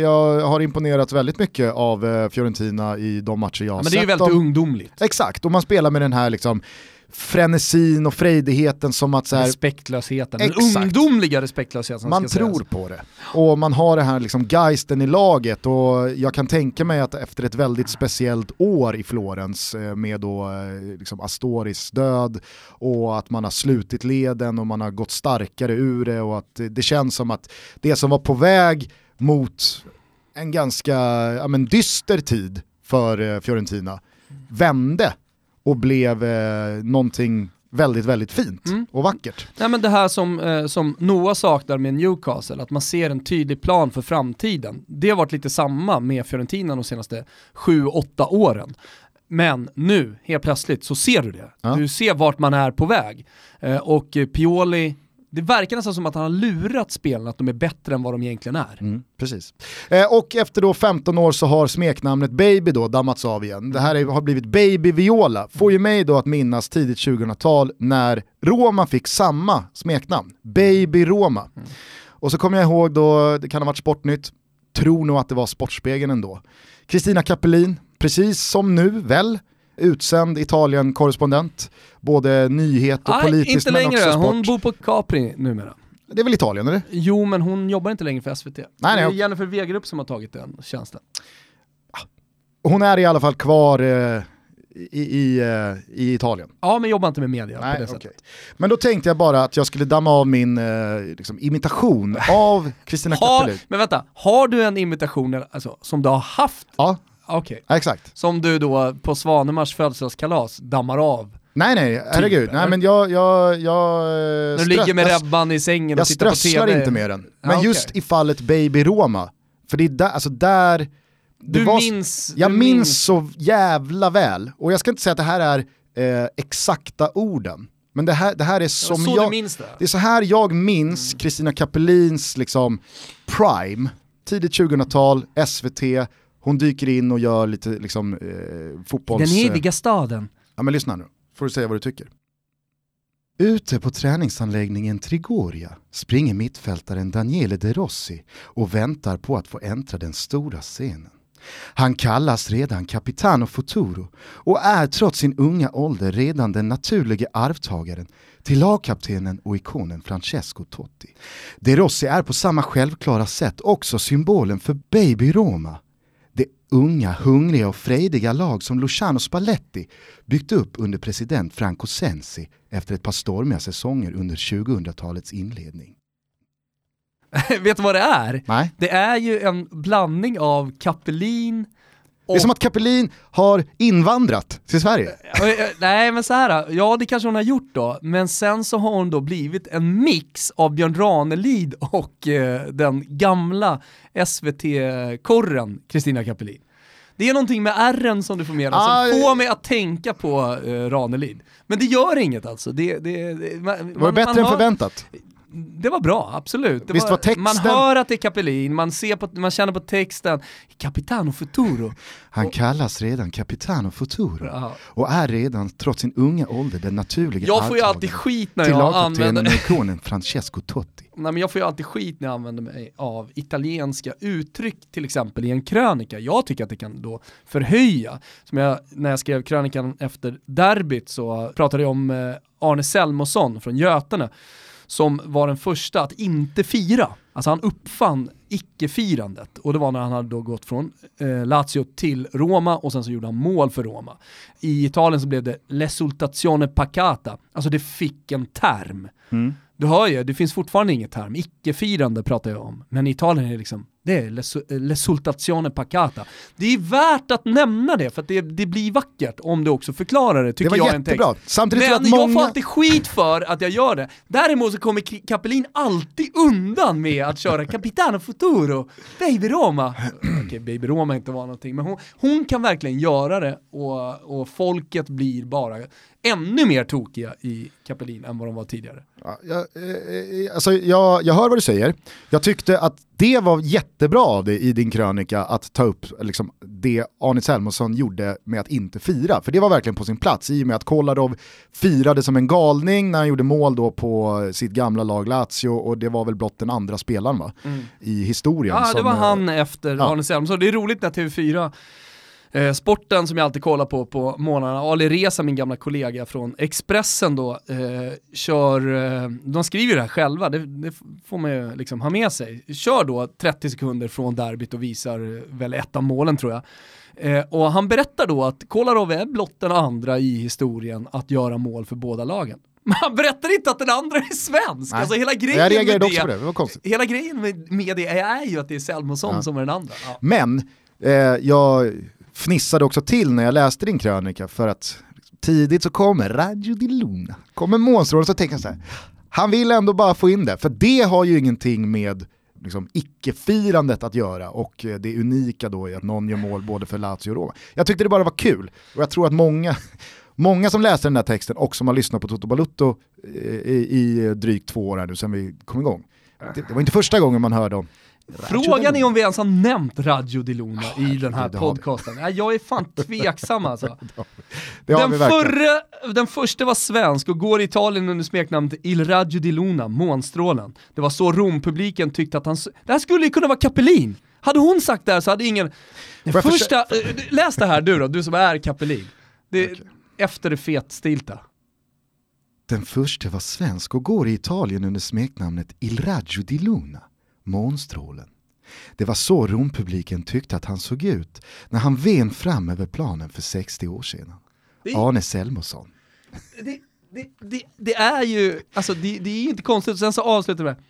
jag har imponerat väldigt mycket av eh, Fiorentina i de matcher jag har Men det är ju sett väldigt dem. ungdomligt. Exakt, och man spelar med den här liksom frenesin och frejdigheten som att så här, Respektlösheten, den ungdomliga respektlösheten man tror sägas. på det. Och man har det här liksom geisten i laget och jag kan tänka mig att efter ett väldigt speciellt år i Florens eh, med då eh, liksom Astoris död och att man har slutit leden och man har gått starkare ur det och att det- det känns som att det som var på väg mot en ganska ja, men dyster tid för eh, Fiorentina vände och blev eh, någonting väldigt, väldigt fint Mm. och vackert. Nej men det här som, eh, som Noah saknar med Newcastle, att man ser en tydlig plan för framtiden. Det har varit lite samma med Fiorentina de senaste 7-8 åren. Men nu, helt plötsligt, så ser du det. Ja. Du ser vart man är på väg. Eh, och Pioli, Det verkar nästan som att han har lurat spelarna att de är bättre än vad de egentligen är. Mm, precis. Eh, och efter då 15 år så har smeknamnet Baby då dammats av igen. Det här är, har blivit Baby Viola. Får ju mig då att minnas tidigt 2000-tal när Roma fick samma smeknamn. Baby Roma. Mm. Och så kommer jag ihåg då, det kan ha varit Sportnytt, tror nog att det var Sportspegeln ändå. Kristina Kappelin, precis som nu väl, utsänd Italien-korrespondent. Både nyhet och Nej, politiskt inte men längre. också sport. Hon bor på Capri numera. Det är väl Italien eller? Jo, men hon jobbar inte längre för SVT. nej, det är. Jennifer Wegerup som har tagit den tjänsten. Hon är i alla fall kvar eh, i, i, eh, i Italien. Ja, men jobbar inte med media Nej, på det sättet. Men då tänkte jag bara att jag skulle damma av min eh, liksom, imitation av Kristina Kappelin. men vänta, har du en imitation alltså, som du har haft? Ja, Okej. ja, exakt. Som du då på Svanemars födelsedagskalas dammar av? Nej nej, herregud. Nej men jag, jag, jag, När du ligger med jag, Rebban i sängen och jag tittar på strösslar TV? inte med den. Men Ja, okej. just i fallet Baby Roma, för det är där, alltså där, Du var- minns... jag du minns så jävla väl, och jag ska inte säga att det här är eh, exakta orden, men det här, det här är som så jag... det? Det är så här jag minns Kristina Kappelins liksom prime, tidigt 2000-tal, SVT, hon dyker in och gör lite liksom eh, fotbolls... Den eviga staden. Ja men lyssna nu, får du säga vad du tycker. Ute på träningsanläggningen Trigoria springer mittfältaren Daniele De Rossi och väntar på att få äntra den stora scenen. Han kallas redan Capitano Futuro och är trots sin unga ålder redan den naturliga arvtagaren till lagkaptenen och ikonen Francesco Totti. De Rossi är på samma självklara sätt också symbolen för Baby Roma. Unga, hungriga och frejdiga lag som Luciano Spalletti byggt upp under president Franco Sensi efter ett par stormiga säsonger under 2000-talets inledning. Vet du vad det är? Nej. Det är ju en blandning av Kapelin Det är som att Kapelin har invandrat till Sverige. Nej men så här, ja det kanske hon har gjort då, men sen så har hon då blivit en mix av Björn Ranelid och eh, den gamla SVT-korren Kristina Kapelin. Det är någonting med R'n som du får med dig Ah, som får mig att tänka på eh, Ranelid. Men det gör inget alltså. Det, det, det, man, var bättre än förväntat. Det var bra, absolut. Det Visst var texten- Man hör att det är Kapelin, man, ser på, man känner på texten, Capitano Futuro. Han kallas redan Capitano Futuro Ja. och är redan, trots sin unga ålder, den naturliga Jag får ju alltid skit när till jag använder... och ikonen Francesco Totti. Nej, men jag får ju alltid skit när jag använder mig av italienska uttryck, till exempel i en krönika. Jag tycker att det kan då förhöja. Som jag, när jag skrev krönikan efter derbyt så pratade jag om eh, Arne Selmosson från Götene som var den första att inte fira. Alltså han uppfann icke-firandet och det var när han hade då gått från eh, Lazio till Roma och sen så gjorde han mål för Roma. I Italien så blev det l'esultazione pacata, alltså det fick en term. Du hör ju, det finns fortfarande inget term, icke-firande pratar jag om. Men i Italien är det liksom, det är l'es- l'esultazione pacata. Det är värt att nämna det för att det, det blir vackert om du också förklarar det, Det tycker var jag jättebra. Samtidigt Men jag jag får många... alltid skit för att jag gör det. Däremot så kommer Kapelin alltid undan med att köra Capitano Futuro, Baby Roma. Okej, Baby Roma inte var någonting, men hon, hon kan verkligen göra det och, och folket blir bara ännu mer tokiga i Kapelin än vad de var tidigare. Ja, jag, eh, eh, alltså, jag, jag hör vad du säger. Jag tyckte att det var jättebra av dig i din krönika att ta upp liksom, det Arne Selmosson gjorde med att inte fira. För det var verkligen på sin plats i och med att Kolarov firade som en galning när han gjorde mål då på sitt gamla lag Lazio och det var väl blott den andra spelaren va? i historien. Ja, det som, var eh, han efter ja. Arne Selmsson. Det är roligt när TV4 Eh, sporten som jag alltid kollar på på morgnarna, Ali Reza, min gamla kollega från Expressen då, eh, kör, eh, de skriver det här själva, det, det får man ju liksom ha med sig. Kör då 30 sekunder från derbyt och visar eh, väl ett av målen tror jag. Eh, och han berättar då att Kolarov är blott den andra i historien att göra mål för båda lagen. Men han berättar inte att den andra är svensk. Nej. Alltså hela grejen jag reagerade med också det, på det, det var konstigt. hela grejen med, med det är ju att det är Selmonsson Ja. som är den andra. Ja. Men eh, jag fnissade också till när jag läste din krönika för att tidigt så kommer Radio di Luna, kommer Månsrådet och så tänker jag så här, han vill ändå bara få in det, för det har ju ingenting med liksom, icke-firandet att göra och eh, det unika då i att någon gör mål både för Lazio och Roma. Jag tyckte det bara var kul och jag tror att många, Många som läser den där texten och som har lyssnat på Toto Balutto eh, i, i drygt två år här nu sedan vi kom igång. Det, det var inte första gången man hörde om Frågan är om vi ens har nämnt Radio Di Luna i den här podcasten. Nej, Jag är fan tveksam alltså. Det har Den, vi förre, den första var svensk och går i Italien under smeknamnet Il Radio di Luna, månstrålen. Det var så Rompubliken tyckte att han... Det här skulle ju kunna vara Kapelin. Hade hon sagt det här så hade ingen... Första, eh, läs det här du då, du som är Kapelin. Det, Efter det fetstilta. Den första var svensk och går i Italien under smeknamnet Il Raggio di Luna, månstrålen. Det var så Rompubliken tyckte att han såg ut när han ven fram över planen för 60 år sedan. Det- Arne Selmosson. det, det, det, är ju, alltså det, är inte konstigt, sen så avslutar det med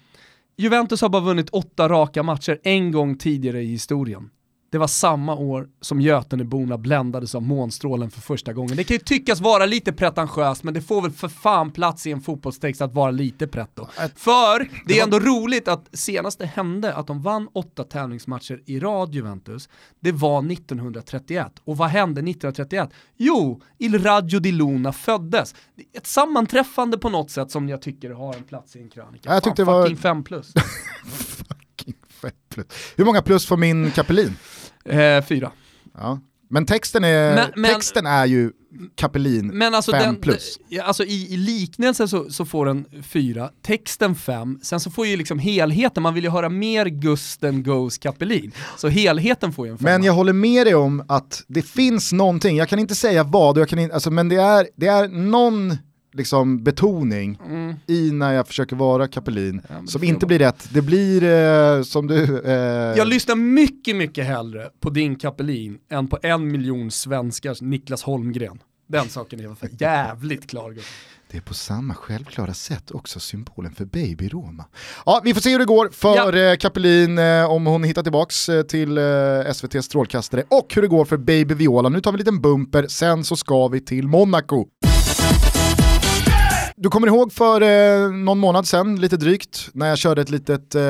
Juventus har bara vunnit åtta raka matcher en gång tidigare i historien. Det var samma år som Göteneborna bländades av månstrålen för första gången. Det kan ju tyckas vara lite pretentiöst, men det får väl för fan plats i en fotbollstext att vara lite pretto. För det är ändå roligt att senast det hände att de vann åtta tävlingsmatcher i rad Juventus, det var 1931. Och vad hände 1931? Jo, Il Raggio di Luna föddes. Ett sammanträffande på något sätt som jag tycker har en plats i en krönika. Jag tyckte fan, det var- fucking fem plus. Fucking fett plus. Hur många plus får min Kapelin? Eh, fyra. Ja. Men texten är, Men- men- texten är ju Kapelin Men alltså, den, plus. alltså i, i liknelse så, så får den fyra, texten fem, sen så får ju liksom helheten, man vill ju höra mer Gusten Goes Kapelin. Så helheten får ju en femma. Men jag håller med dig om att det finns någonting, jag kan inte säga vad, jag kan inte, alltså, men det är, det är någon liksom, betoning Mm. i när jag försöker vara Kapelin men som inte blir rätt. Det blir eh, som du... Eh, Jag lyssnar mycket, mycket hellre på din Kapelin än på en miljon svenskars Niklas Holmgren. Den saken är för jävligt klar. det är på samma självklara sätt också symbolen för Baby Roma. Ja, vi får se hur det går för eh, Kapelin eh, om hon hittar tillbaks eh, till SVT's strålkastare och hur det går för Baby Viola. Nu tar vi en liten bumper, sen så ska vi till Monaco. Du kommer ihåg för eh, någon månad sedan, lite drygt, när jag körde ett litet eh,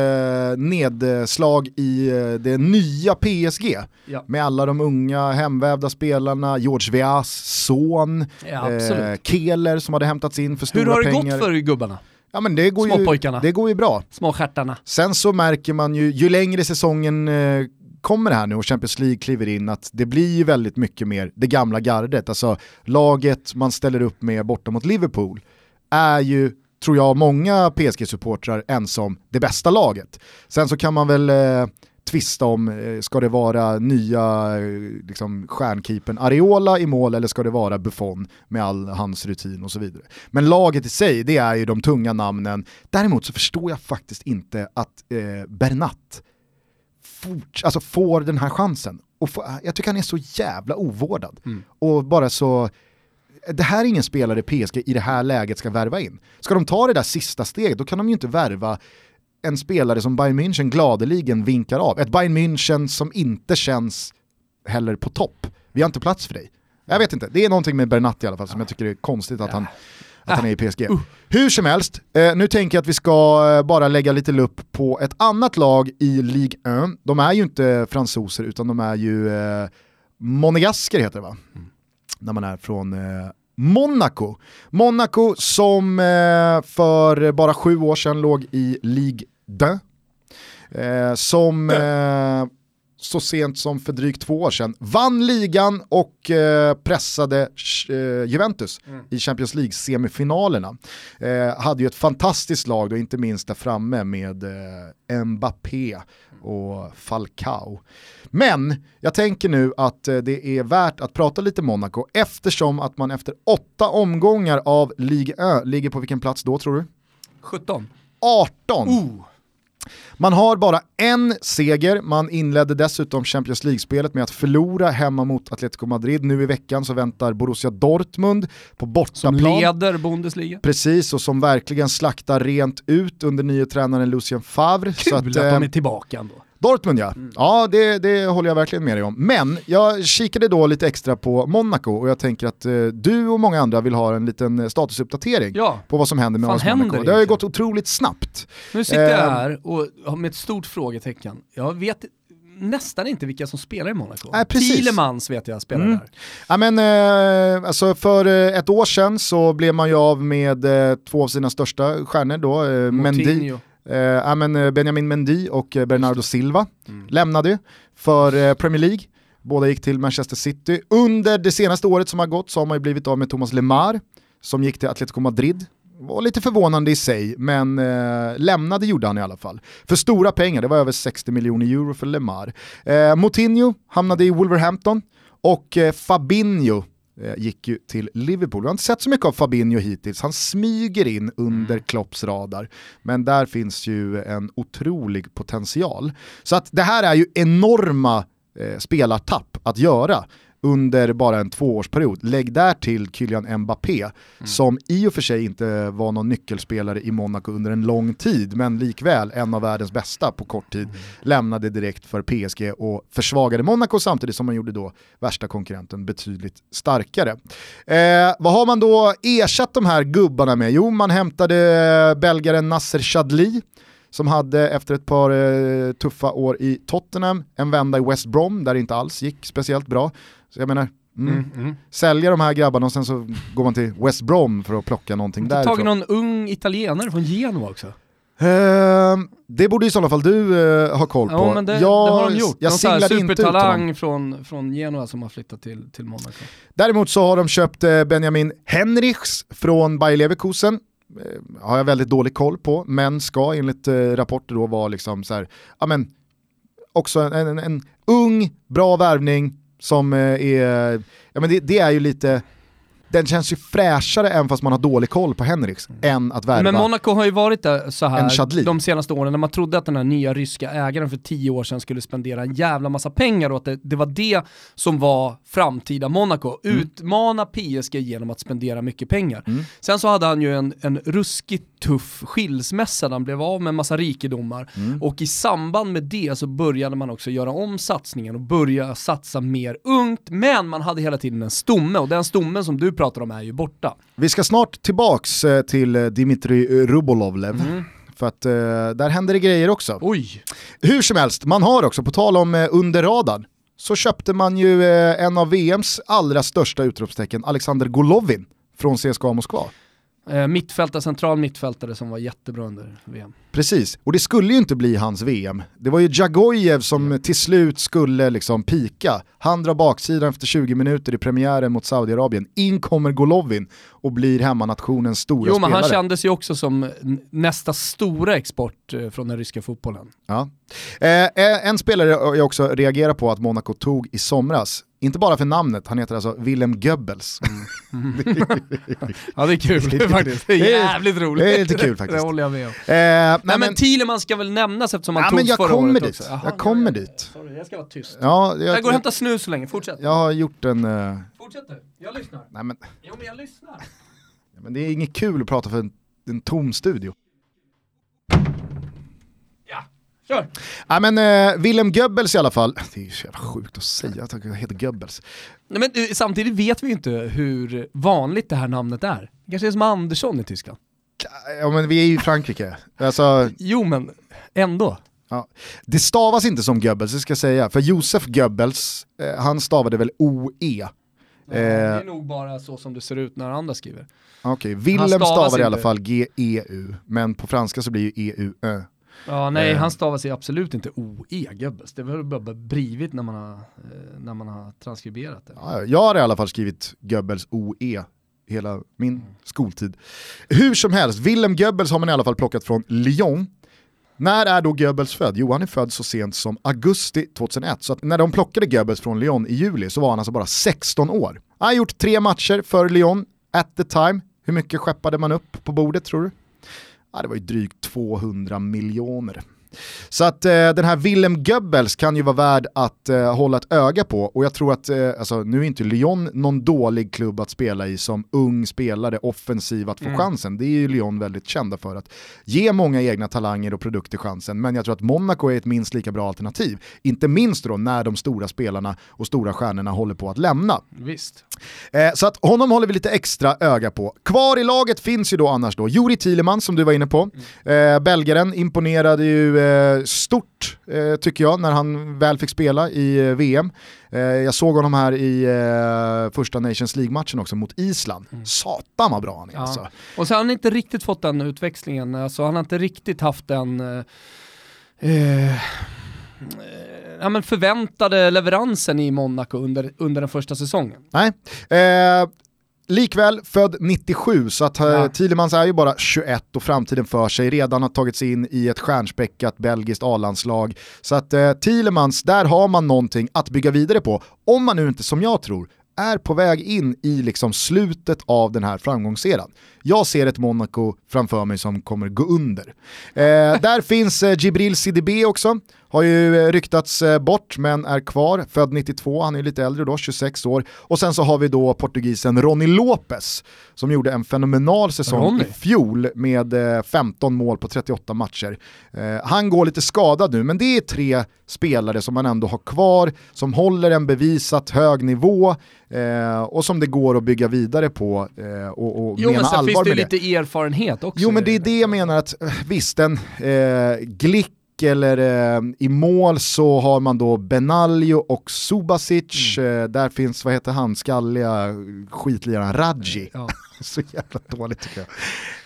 nedslag i eh, det nya PSG. Ja. Med alla de unga hemvävda spelarna, George Weahs son, Ja, absolut. Keller som hade hämtats in för stora Hur har det pengar. gått för gubbarna? Ja men det går, ju, Småpojkarna. det går ju bra. Små stjärtarna. Sen så märker man ju, ju längre säsongen eh, kommer här nu och Champions League kliver in, att det blir ju väldigt mycket mer det gamla gardet. Alltså laget man ställer upp med borta mot Liverpool är ju, tror jag, många PSG-supportrar ensam det bästa laget. Sen så kan man väl eh, tvista om, eh, ska det vara nya eh, liksom, stjärnkeepern Areola i mål eller ska det vara Buffon med all hans rutin och så vidare. Men laget i sig, det är ju de tunga namnen. Däremot så förstår jag faktiskt inte att eh, Bernat fort, alltså får den här chansen. Och få, jag tycker han är så jävla ovårdad. Och bara så, det här är ingen spelare PSG i det här läget ska värva in. Ska de ta det där sista steget, då kan de ju inte värva en spelare som Bayern München gladeligen vinkar av. Ett Bayern München som inte känns heller på topp. Vi har inte plats för dig. Jag vet inte, det är någonting med Bernat i alla fall som jag tycker är konstigt att han, att han är i PSG. Hur som helst, eh, nu tänker jag att vi ska eh, bara lägga lite lupp på ett annat lag i Ligue 1. De är ju inte fransoser utan de är ju eh, monegasker heter det va? När man är från eh, Monaco. Monaco som eh, för bara sju år sedan låg i Ligue 2. Eh, som eh, så sent som för drygt två år sedan vann ligan och eh, pressade eh, Juventus i Champions League-semifinalerna. Eh, hade ju ett fantastiskt lag då, inte minst där framme med Mbappé och Falcao. Men jag tänker nu att eh, det är värt att prata lite Monaco eftersom att man efter åtta omgångar av Ligue 1 ligger på vilken plats då tror du? 17. 18! Oh. Man har bara en seger, man inledde dessutom Champions League-spelet med att förlora hemma mot Atletico Madrid. Nu i veckan så väntar Borussia Dortmund på Som bortaplan. leder Bundesliga. Precis, och som verkligen slaktar rent ut under nye tränaren Lucien Favre. Kul så att, att, de eh, är tillbaka ändå. Dortmund ja, ja det, det håller jag verkligen med dig om. Men jag kikade då lite extra på Monaco och jag tänker att eh, du och många andra vill ha en liten eh, statusuppdatering Ja. på vad som händer med AS Monaco. händer Det har ju gått otroligt snabbt. Nu sitter jag Ehm. här och med ett stort frågetecken. Jag vet nästan inte vilka som spelar i Monaco. Nej. Thielemans vet jag spelar Mm. där. Ja, men, eh, alltså för eh, ett år sedan så blev man ju av med eh, två av sina största stjärnor då, eh, Mendy. Eh, men, eh, Benjamin Mendy och eh, Bernardo Silva Mm. lämnade ju för eh, Premier League. Båda gick till Manchester City. Under det senaste året som har gått så har man ju blivit av med Thomas Lemar som gick till Atletico Madrid. Var lite förvånande i sig, men eh, lämnade gjorde han i alla fall. För stora pengar, det var över 60 miljoner euro för Lemar. Eh, Moutinho hamnade i Wolverhampton och eh, Fabinho gick ju till Liverpool. Vi har inte sett så mycket av Fabinho hittills, han smyger in under Klopps radar. Men där finns ju en otrolig potential. Så att det här är ju enorma eh, spelartapp att göra under bara en tvåårsperiod. Lägg där till Kylian Mbappé som i och för sig inte var någon nyckelspelare i Monaco under en lång tid men likväl en av världens bästa på kort tid lämnade direkt för PSG och försvagade Monaco samtidigt som man gjorde då värsta konkurrenten betydligt starkare. Eh, vad har man då ersatt de här gubbarna med? Jo, man hämtade belgaren Nasser Chadli som hade efter ett par eh, tuffa år i Tottenham en vända i West Brom där det inte alls gick speciellt bra. Så jag menar, mm, Mm. Mm. sälja de här grabbarna och sen så går man till West Brom för att plocka någonting Har du tagit någon ung italienare från Genua också? Ehm, det borde i sådana fall du eh, ha koll på. Ja men det, jag, det har de gjort. Jag någon singlade supertalang från, från Genua som har flyttat till, till Monaco. Däremot så har de köpt eh, Benjamin Henrichs från Bayer Leverkusen. Eh, har jag väldigt dålig koll på, men ska enligt eh, rapporter då vara liksom så här, ja men också en, en, en ung, bra värvning som eh, är, ja men det, det är ju lite, den känns ju fräschare än fast man har dålig koll på Henrichs, än att värva. Men Monaco har ju varit där så här de senaste åren när man trodde att den här nya ryska ägaren för tio år sedan skulle spendera en jävla massa pengar och att det, det var det som var framtida Monaco. Mm. Utmana PSG genom att spendera mycket pengar. Mm. Sen så hade han ju en, en ruskigt tuff skilsmässa där han blev av med en massa rikedomar Mm. och i samband med det så började man också göra om satsningen och börja satsa mer ungt men man hade hela tiden en stomme och den stommen som du pratar om är ju borta. Vi ska snart tillbaks eh, till eh, Dimitri Rubolovlev. Mm. För att eh, där händer det grejer också. Oj! Hur som helst, man har också, på tal om under radarn, så köpte man ju en av VMs allra största utropstecken, Alexander Golovin, från CSKA Moskva. Eh, mittfältare, central mittfältare som var jättebra under VM. Precis, och det skulle ju inte bli hans VM. Det var ju Djagojev som till slut skulle liksom pika. Han drar baksidan efter 20 minuter i premiären mot Saudiarabien. In kommer Golovin och blir hemmanationens stora Jo men spelare. han kändes ju också som nästa stora export eh, från den ryska fotbollen. Ja. Eh, en spelare jag också reagerar på att Monaco tog i somras, inte bara för namnet, han heter alltså Willem Goebbels. Ja det är kul faktiskt. Det är Det är- jävligt roligt. det är lite kul faktiskt. Det håller jag med om. Eh, Nej nej, men Thielemans ska väl nämnas eftersom han Ja, togs men jag förra kommer året dit. också. Jaha, Jag kommer dit. Sorry, jag ska vara tyst. ja, Jag jag, går och hämtar snus så länge, fortsätt. jag har gjort en... Eh, Fortsätt nu, jag lyssnar. nej, men, Jo men jag lyssnar. men det är inget kul att prata för en, en tom studio. Ja, kör. Nej men eh, Willem Goebbels i alla fall, det är ju så jävla sjukt att säga att han heter Goebbels. Nej, men eh, samtidigt vet vi ju inte hur vanligt det här namnet är. Det kanske är som Andersson i Tyskland. Ja men vi är ju i Frankrike. Alltså, Jo men ändå. Ja. Det stavas inte som Goebbels, det ska jag säga. För Josef Goebbels, eh, han stavade väl OE. det är nog bara så som det ser ut när andra skriver. Okej, Willem stavas stavar i alla fall G-E-U, men på franska så blir ju E-U-Ö. Ja, nej, Eh. han stavar sig absolut inte OE Goebbels. Det var bara blivit när man har, eh, när man har transkriberat det. Ja, jag har i alla fall skrivit Goebbels OE hela min skoltid. Hur som helst, Willem Goebbels har man i alla fall plockat från Lyon. När är då Goebbels född? Jo, han är född så sent som augusti 2001. Så när de plockade Goebbels från Lyon i juli så var han alltså bara 16 år. Han har gjort tre matcher för Lyon at the time. Hur mycket skeppade man upp på bordet tror du? Ja, det var ju drygt 200 miljoner. Så att eh, den här Willem Goebbels kan ju vara värd att eh, hålla ett öga på och jag tror att, eh, alltså, nu är inte Lyon någon dålig klubb att spela i som ung spelare, offensiv att få Mm. chansen. Det är ju Lyon väldigt kända för att ge många egna talanger och produkter chansen, men jag tror att Monaco är ett minst lika bra alternativ. Inte minst då när de stora spelarna och stora stjärnorna håller på att lämna. Visst. Eh, så att honom håller vi lite extra öga på. Kvar i laget finns ju då annars då Juri Thielemans som du var inne på. Eh, belgaren imponerade ju stort eh, tycker jag när han väl fick spela i eh, VM. Eh, jag såg honom här i eh, första Nations League-matchen också mot Island. Mm. Satan vad bra han är ja. alltså. Och så har han inte riktigt fått den utväxlingen, alltså, han har inte riktigt haft den eh, ja, men förväntade leveransen i Monaco under, under den första säsongen. Nej, eh, Likväl född 97, så att eh, ja. Thielemans är ju bara 21 och framtiden för sig, redan har tagit sig in i ett stjärnspäckat belgiskt A-landslag. Så att eh, Thielemans, där har man någonting att bygga vidare på, om man nu inte som jag tror är på väg in i liksom slutet av den här framgångseran. Jag ser ett Monaco framför mig som kommer gå under. Eh, där finns eh, Gibril CDB också, har ju eh, ryktats eh, bort men är kvar, född 92, han är lite äldre då, 26 år. Och sen så har vi då portugisen Ronny Lopez som gjorde en fenomenal säsong Ronny. i fjol med 15 eh, mål på 38 matcher. Han går lite skadad nu men det är tre spelare som man ändå har kvar, som håller en bevisat hög nivå och som det går att bygga vidare på och, och jo, mena allvar med det. Jo men sen finns det lite erfarenhet också. Jo men det är det jag menar att visst, en eh, Glick eller eh, i mål så har man då Benaglio och Subasic, mm. eh, där finns, vad heter han, skalliga skitliraren Radji. Ja. så jävla dåligt tycker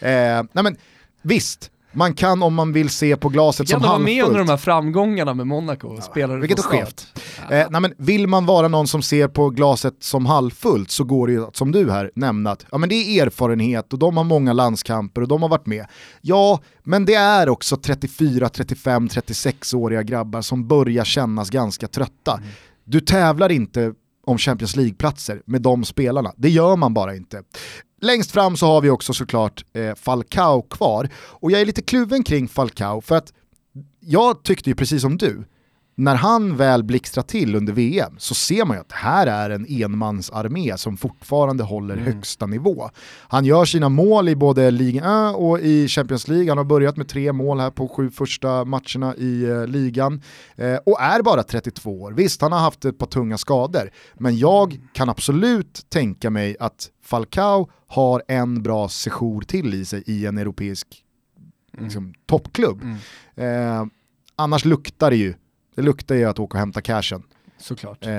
jag. Eh, nej men visst, man kan om man vill se på glaset som halvfullt. med under de här framgångarna med Monaco och ja, spelade Vilket är skevt. Ja. Eh, nej men vill man vara någon som ser på glaset som halvfullt så går det ju som du här nämna att ja, men det är erfarenhet och de har många landskamper och de har varit med. Ja, men det är också 34, 35, 36-åriga grabbar som börjar kännas ganska trötta. Mm. Du tävlar inte om Champions League-platser med de spelarna. Det gör man bara inte. Längst fram så har vi också såklart eh, Falcao kvar. Och jag är lite kluven kring Falcao för att jag tyckte ju precis som du, när han väl blixtrar till under VM så ser man ju att det här är en enmansarmé som fortfarande håller mm. högsta nivå. Han gör sina mål i både Liga 1 och i Champions League, han har börjat med tre mål här på sju första matcherna i eh, ligan eh, och är bara 32 år. Visst, han har haft ett par tunga skador, men jag kan absolut tänka mig att Falcao har en bra sejour till i sig i en europeisk mm. liksom, toppklubb. Mm. Eh, annars luktar det ju det luktar ju att åka och hämta cashen. Såklart. Eh,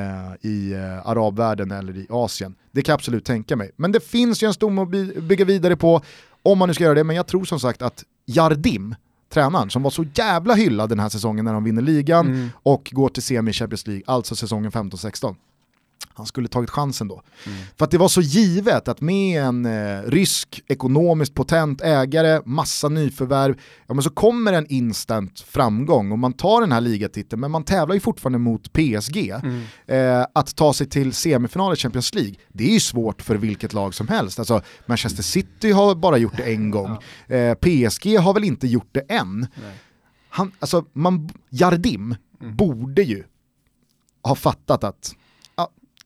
I eh, arabvärlden eller i Asien. Det kan jag absolut tänka mig. Men det finns ju en stomme att bygga vidare på om man nu ska göra det. Men jag tror som sagt att Jardim, tränaren, som var så jävla hyllad den här säsongen när de vinner ligan mm. och går till semi Champions League, alltså säsongen 15-16 han skulle tagit chansen då. Mm. För att det var så givet att med en eh, rysk ekonomiskt potent ägare, massa nyförvärv, ja men så kommer en instant framgång och man tar den här ligatiteln men man tävlar ju fortfarande mot PSG. Mm. Eh, att ta sig till semifinal i Champions League, det är ju svårt för vilket lag som helst. Alltså, Manchester City har bara gjort det en gång, ja. eh, PSG har väl inte gjort det än. Han, alltså, man, Jardim mm. borde ju ha fattat att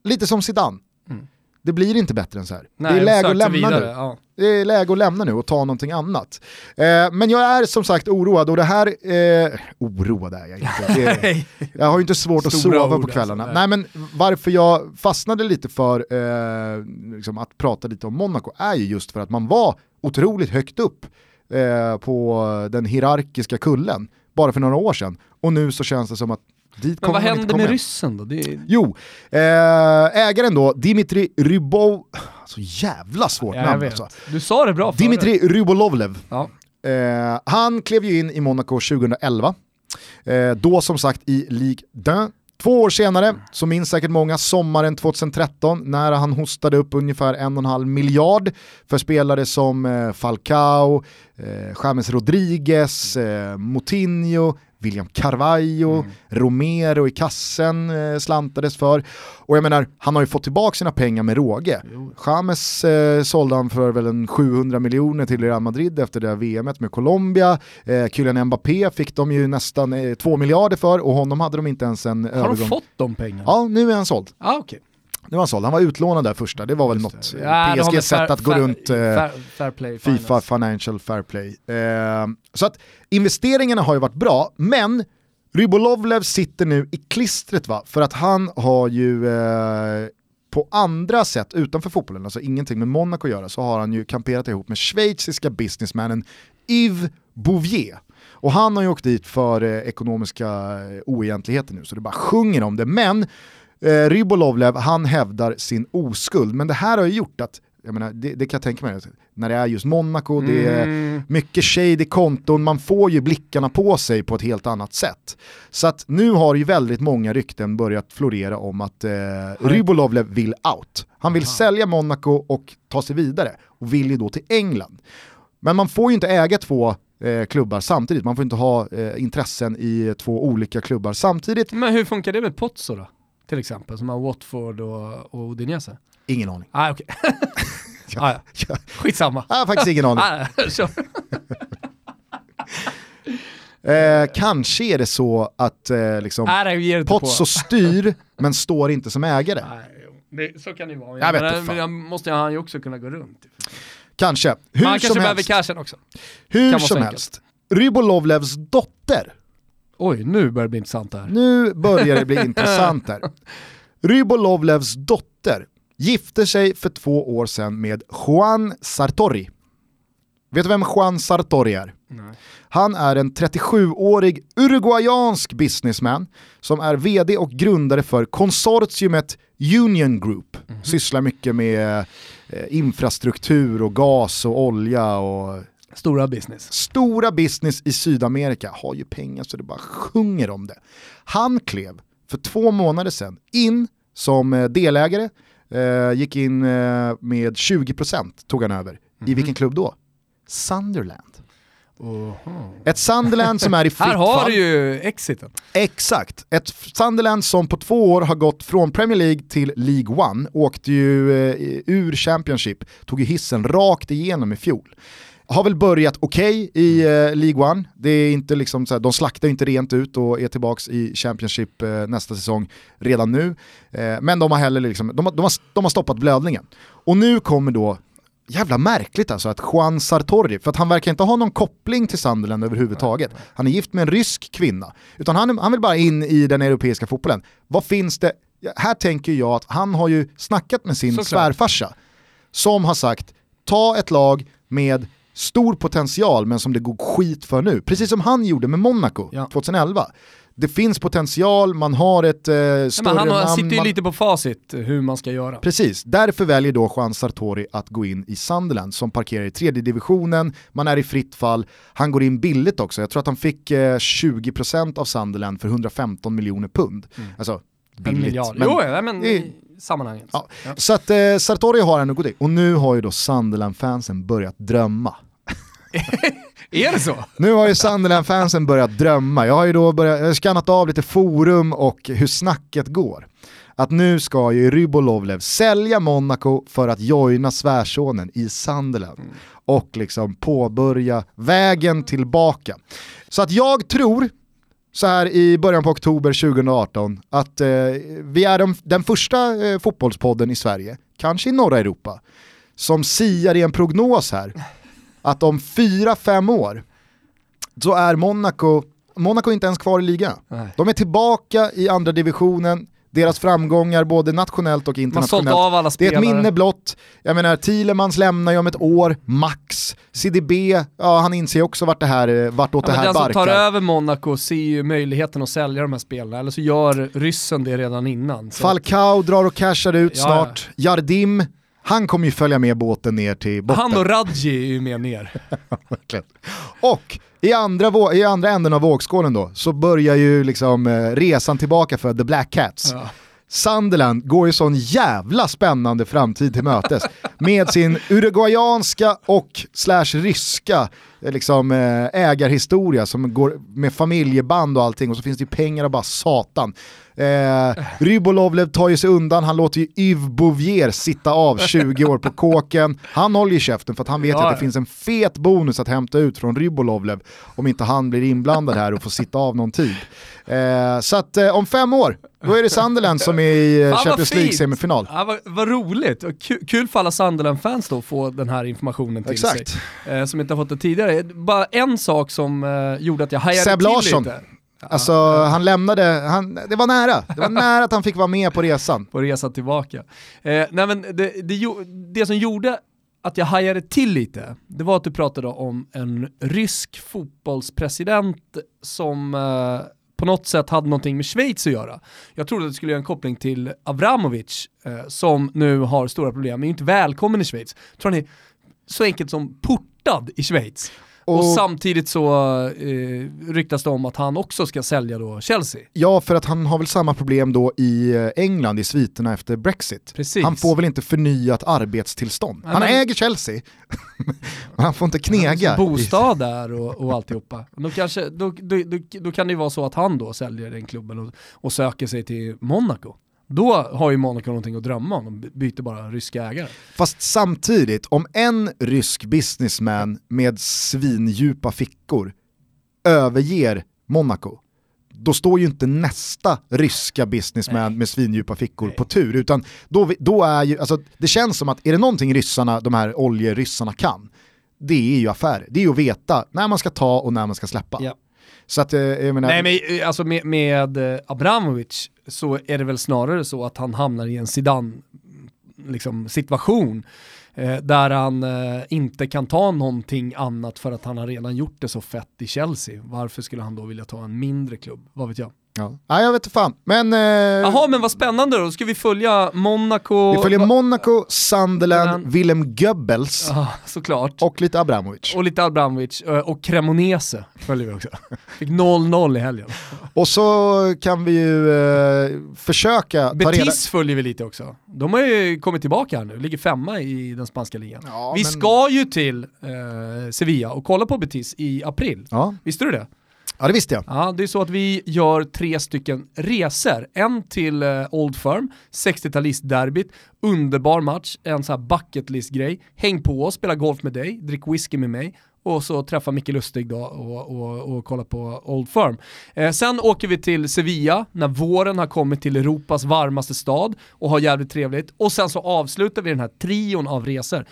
lite som Zidane. Mm. Det blir inte bättre än så här. Nej, det är läge att lämna vidare, nu. Ja. Det är läge att lämna nu och ta någonting annat. Eh, men jag är som sagt oroad och det här, eh, oroad är jag inte. Det, jag har ju inte svårt att sova på alltså. kvällarna. Alltså, nej. nej. men varför jag fastnade lite för eh, liksom att prata lite om Monaco är ju just för att man var otroligt högt upp eh, på den hierarkiska kullen bara för några år sedan. Och nu så känns det som att Dit Men vad händer med ryssen då? Är... Jo, eh, ägaren då, Dimitri Rybov, så jävla svårt namn alltså. Du sa det bra Dimitri Rybolovlev. Ja. Eh, han klev ju in i Monaco 2011. Eh, då som sagt i Ligue 1. Två år senare så minns säkert många sommaren 2013 när han hostade upp ungefär en och en halv miljard för spelare som Falcao, eh, James Rodriguez, eh, Moutinho, William Carvalho, mm. Romero i kassen eh, slantades för. Och jag menar, han har ju fått tillbaka sina pengar med råge. Jo. James eh, sålde han för väl en 700 miljoner till Real Madrid efter det här VMet med Colombia. Eh, Kylian Mbappé fick de ju nästan eh, 2 miljarder för och honom hade de inte ens en har övergång. Har de fått de pengarna? Ja, nu är han såld. Ah, okay. Nu var han såld, han var utlånad där första, det var väl något ja, PSG sätt att gå fair, runt eh, fair, fair play, Fifa Financial Fair Play. Eh, så att investeringarna har ju varit bra, men Rybolovlev sitter nu i klistret va, för att han har ju eh, på andra sätt utanför fotbollen, alltså ingenting med Monaco att göra, så har han ju kamperat ihop med schweiziska businessmannen Yves Bouvier. Och han har ju åkt dit för eh, ekonomiska eh, oegentligheter nu, så det bara sjunger om det. Men eh, Rybolovlev, han hävdar sin oskuld. Men det här har ju gjort att jag menar, det, det, kan jag tänka mig, när det är just Monaco, mm. det är mm. mycket shady konton, man får ju blickarna på sig på ett helt annat sätt. Så att nu har ju väldigt många rykten börjat florera om att eh, Rybolovlev vill out. Han vill Aha. sälja Monaco och ta sig vidare och vill ju då till England. Men man får ju inte äga två eh, klubbar samtidigt, man får inte ha eh, intressen i två olika klubbar samtidigt. Men hur funkar det med Pozzo då? Till exempel, som har Watford och, och Udinese? Ingen aning. Ah, okay. ja, ah, ja. Skitsamma. Jag har faktiskt ingen aning. eh, kanske är det så att eh, liksom, Pozzo styr men står inte som ägare. Nej, det, så kan det vara. Jag, jag vet men, men måste han ju också kunna gå runt. Kanske. Hur Man kanske behöver cashen också. Hur som helst. Rybolovlevs dotter. Oj, nu börjar det bli intressant här. Nu börjar det bli intressant här. Rybolovlevs dotter gifte sig för två år sedan med Juan Sartori. Vet du vem Juan Sartori är? Nej. Han är en 37-årig uruguayansk businessman som är vd och grundare för konsortiumet Union Group. Mm -hmm. Sysslar mycket med eh, infrastruktur och gas och olja och Stora business. Stora business i Sydamerika, har ju pengar så det bara sjunger om det. Han klev för två månader sedan in som eh, delägare Eh, gick in eh, med 20% tog han över. Mm -hmm. I mhm. vilken klubb då? Sunderland. -huh. Ett Sunderland som är i fritt Här har du ju exiten. Exakt. Ett Sunderland som på två år har gått från Premier League till League One, åkte ju eh, ur Championship, tog ju hissen rakt igenom i fjol har väl börjat okej okay i eh, League One. Det är inte liksom så de slaktar inte rent ut och är tillbaka i Championship eh, nästa säsong redan nu. Eh, men de har heller liksom, de, de, har, de har stoppat blödningen. Och nu kommer då jävla märkligt alltså att Juan Sartori, för att han verkar inte ha någon koppling till Sunderland överhuvudtaget. Han är gift med en rysk kvinna, utan han, han vill bara in i den europeiska fotbollen. Vad finns det? Här tänker jag att han har ju snackat med sin Såklart. svärfarsa som har sagt ta ett lag med stor potential men som det går skit för nu. Precis som han gjorde med Monaco ja. 2011. Det finns potential, man har ett eh, större men Han har, namn, sitter ju man... lite på facit hur man ska göra. Precis, därför väljer då Juan Sartori att gå in i Sunderland som parkerar i tredje divisionen, man är i fritt fall, han går in billigt också, jag tror att han fick eh, 20% av Sunderland för 115 miljoner pund. Mm. Alltså, billigt. Men, jo, men i sammanhanget. Ja. Ja. Så att eh, Sartori har en god och nu har ju då Sunderland-fansen börjat drömma. är det så? Nu har ju Sunderland-fansen börjat drömma. Jag har ju då börjat, skannat av lite forum och hur snacket går. Att nu ska ju Rybolovlev sälja Monaco för att joina svärsonen i Sunderland. Mm. Och liksom påbörja vägen tillbaka. Så att jag tror, så här i början på oktober 2018, att eh, vi är de, den första eh, fotbollspodden i Sverige, kanske i norra Europa, som siar i en prognos här att om fyra, fem år så är Monaco, Monaco är inte ens kvar i ligan. De är tillbaka i andra divisionen, deras framgångar både nationellt och internationellt. Av alla det är ett minne blott. Jag menar, Thielemans lämnar ju om ett år, max. CDB, ja han inser också vart det här, vartåt ja, det här den barkar. Den som tar över Monaco ser ju möjligheten att sälja de här spelarna, eller så gör ryssen det redan innan. Falcao drar och cashar ut ja, snart. Ja. Jardim, han kommer ju följa med båten ner till botten. Han och Radji är ju med ner. och i andra, i andra änden av vågskålen då så börjar ju liksom eh, resan tillbaka för The Black Cats. Ja. Sunderland går ju sån jävla spännande framtid till mötes med sin uruguayanska och slash ryska eh, liksom, eh, ägarhistoria som går med familjeband och allting och så finns det ju pengar och bara satan. Eh, Rybolovlev tar ju sig undan, han låter ju Yves Bouvier sitta av 20 år på kåken. Han håller ju käften för att han vet ja. att det finns en fet bonus att hämta ut från Rybolovlev om inte han blir inblandad här och får sitta av någon tid. Eh, så att eh, om fem år, då är det Sunderland som är i eh, Champions League-semifinal. Ja, vad, vad, roligt, kul, kul för alla Sunderland-fans då att få den här informationen till Exakt. sig. Eh, som inte har fått det tidigare. Bara en sak som eh, gjorde att jag hajade Seb till Larsson. lite. Alltså ja. han lämnade, han, det var nära. Det var nära att han fick vara med på resan. På resan tillbaka. Eh, nej men det, det, det som gjorde att jag hajade till lite, det var att du pratade om en rysk fotbollspresident som eh, på något sätt hade någonting med Schweiz att göra. Jag trodde att det skulle göra en koppling till Avramovic eh, som nu har stora problem, men är inte välkommen i Schweiz. Tror är så enkelt som portad i Schweiz. Och, och, samtidigt så eh, ryktas det om att han också ska sälja då Chelsea. Ja, för att han har väl samma problem då i eh, England i sviterna efter Brexit. Precis. Han får väl inte förnyat arbetstillstånd. Han men... äger Chelsea, men han får inte knega. Bostad där och, och alltihopa. Då, kanske, då, då, då, då, kan det ju vara så att han då säljer den klubben och, och söker sig till Monaco. Då har ju Monaco någonting att drömma om, de byter bara ryska ägare. Fast samtidigt, om en rysk businessman med svindjupa fickor överger Monaco, då står ju inte nästa ryska businessman Nej. med svindjupa fickor Nej. på tur, utan då, då är ju, alltså, det känns som att är det någonting ryssarna, de här oljeryssarna kan, det är ju affärer. Det är ju att veta när man ska ta och när man ska släppa. Ja. Så att, eh, jag menar... Nej men eh, alltså med, med eh, Abramovic så är det väl snarare så att han hamnar i en Zidane liksom, situation eh, där han eh, inte kan ta någonting annat för att han har redan gjort det så fett i Chelsea. Varför skulle han då vilja ta en mindre klubb? Vad vet jag? Ja. Nej jag vet inte fan. Men... Eh... Jaha men vad spännande då, ska vi följa Monaco? Vi följer Monaco, Sunderland, Willem Goebbels. Ja, såklart. Och lite Abramovic. Och lite Abramovic, eh, och Cremonese följer vi också. Fick 0-0 i helgen. Och så kan vi ju eh, försöka Betis ta reda... följer vi lite också. De har ju kommit tillbaka här nu, ligger femma i den spanska ligan. Ja, vi men... ska ju till eh, Sevilla och kolla på Betis i april. Ja. Visste du det? Ja det visste jag. Ja, det är så att vi gör tre stycken resor. En till eh, Old Firm, 60-talistderbyt, underbar match, en sån här bucket list-grej. Häng på oss, spela golf med dig, drick whisky med mig och så träffa Micke Lustig då och, och, och kolla på Old Firm. Eh, sen åker vi till Sevilla när våren har kommit till Europas varmaste stad och har jävligt trevligt. Och sen så avslutar vi den här trion av resor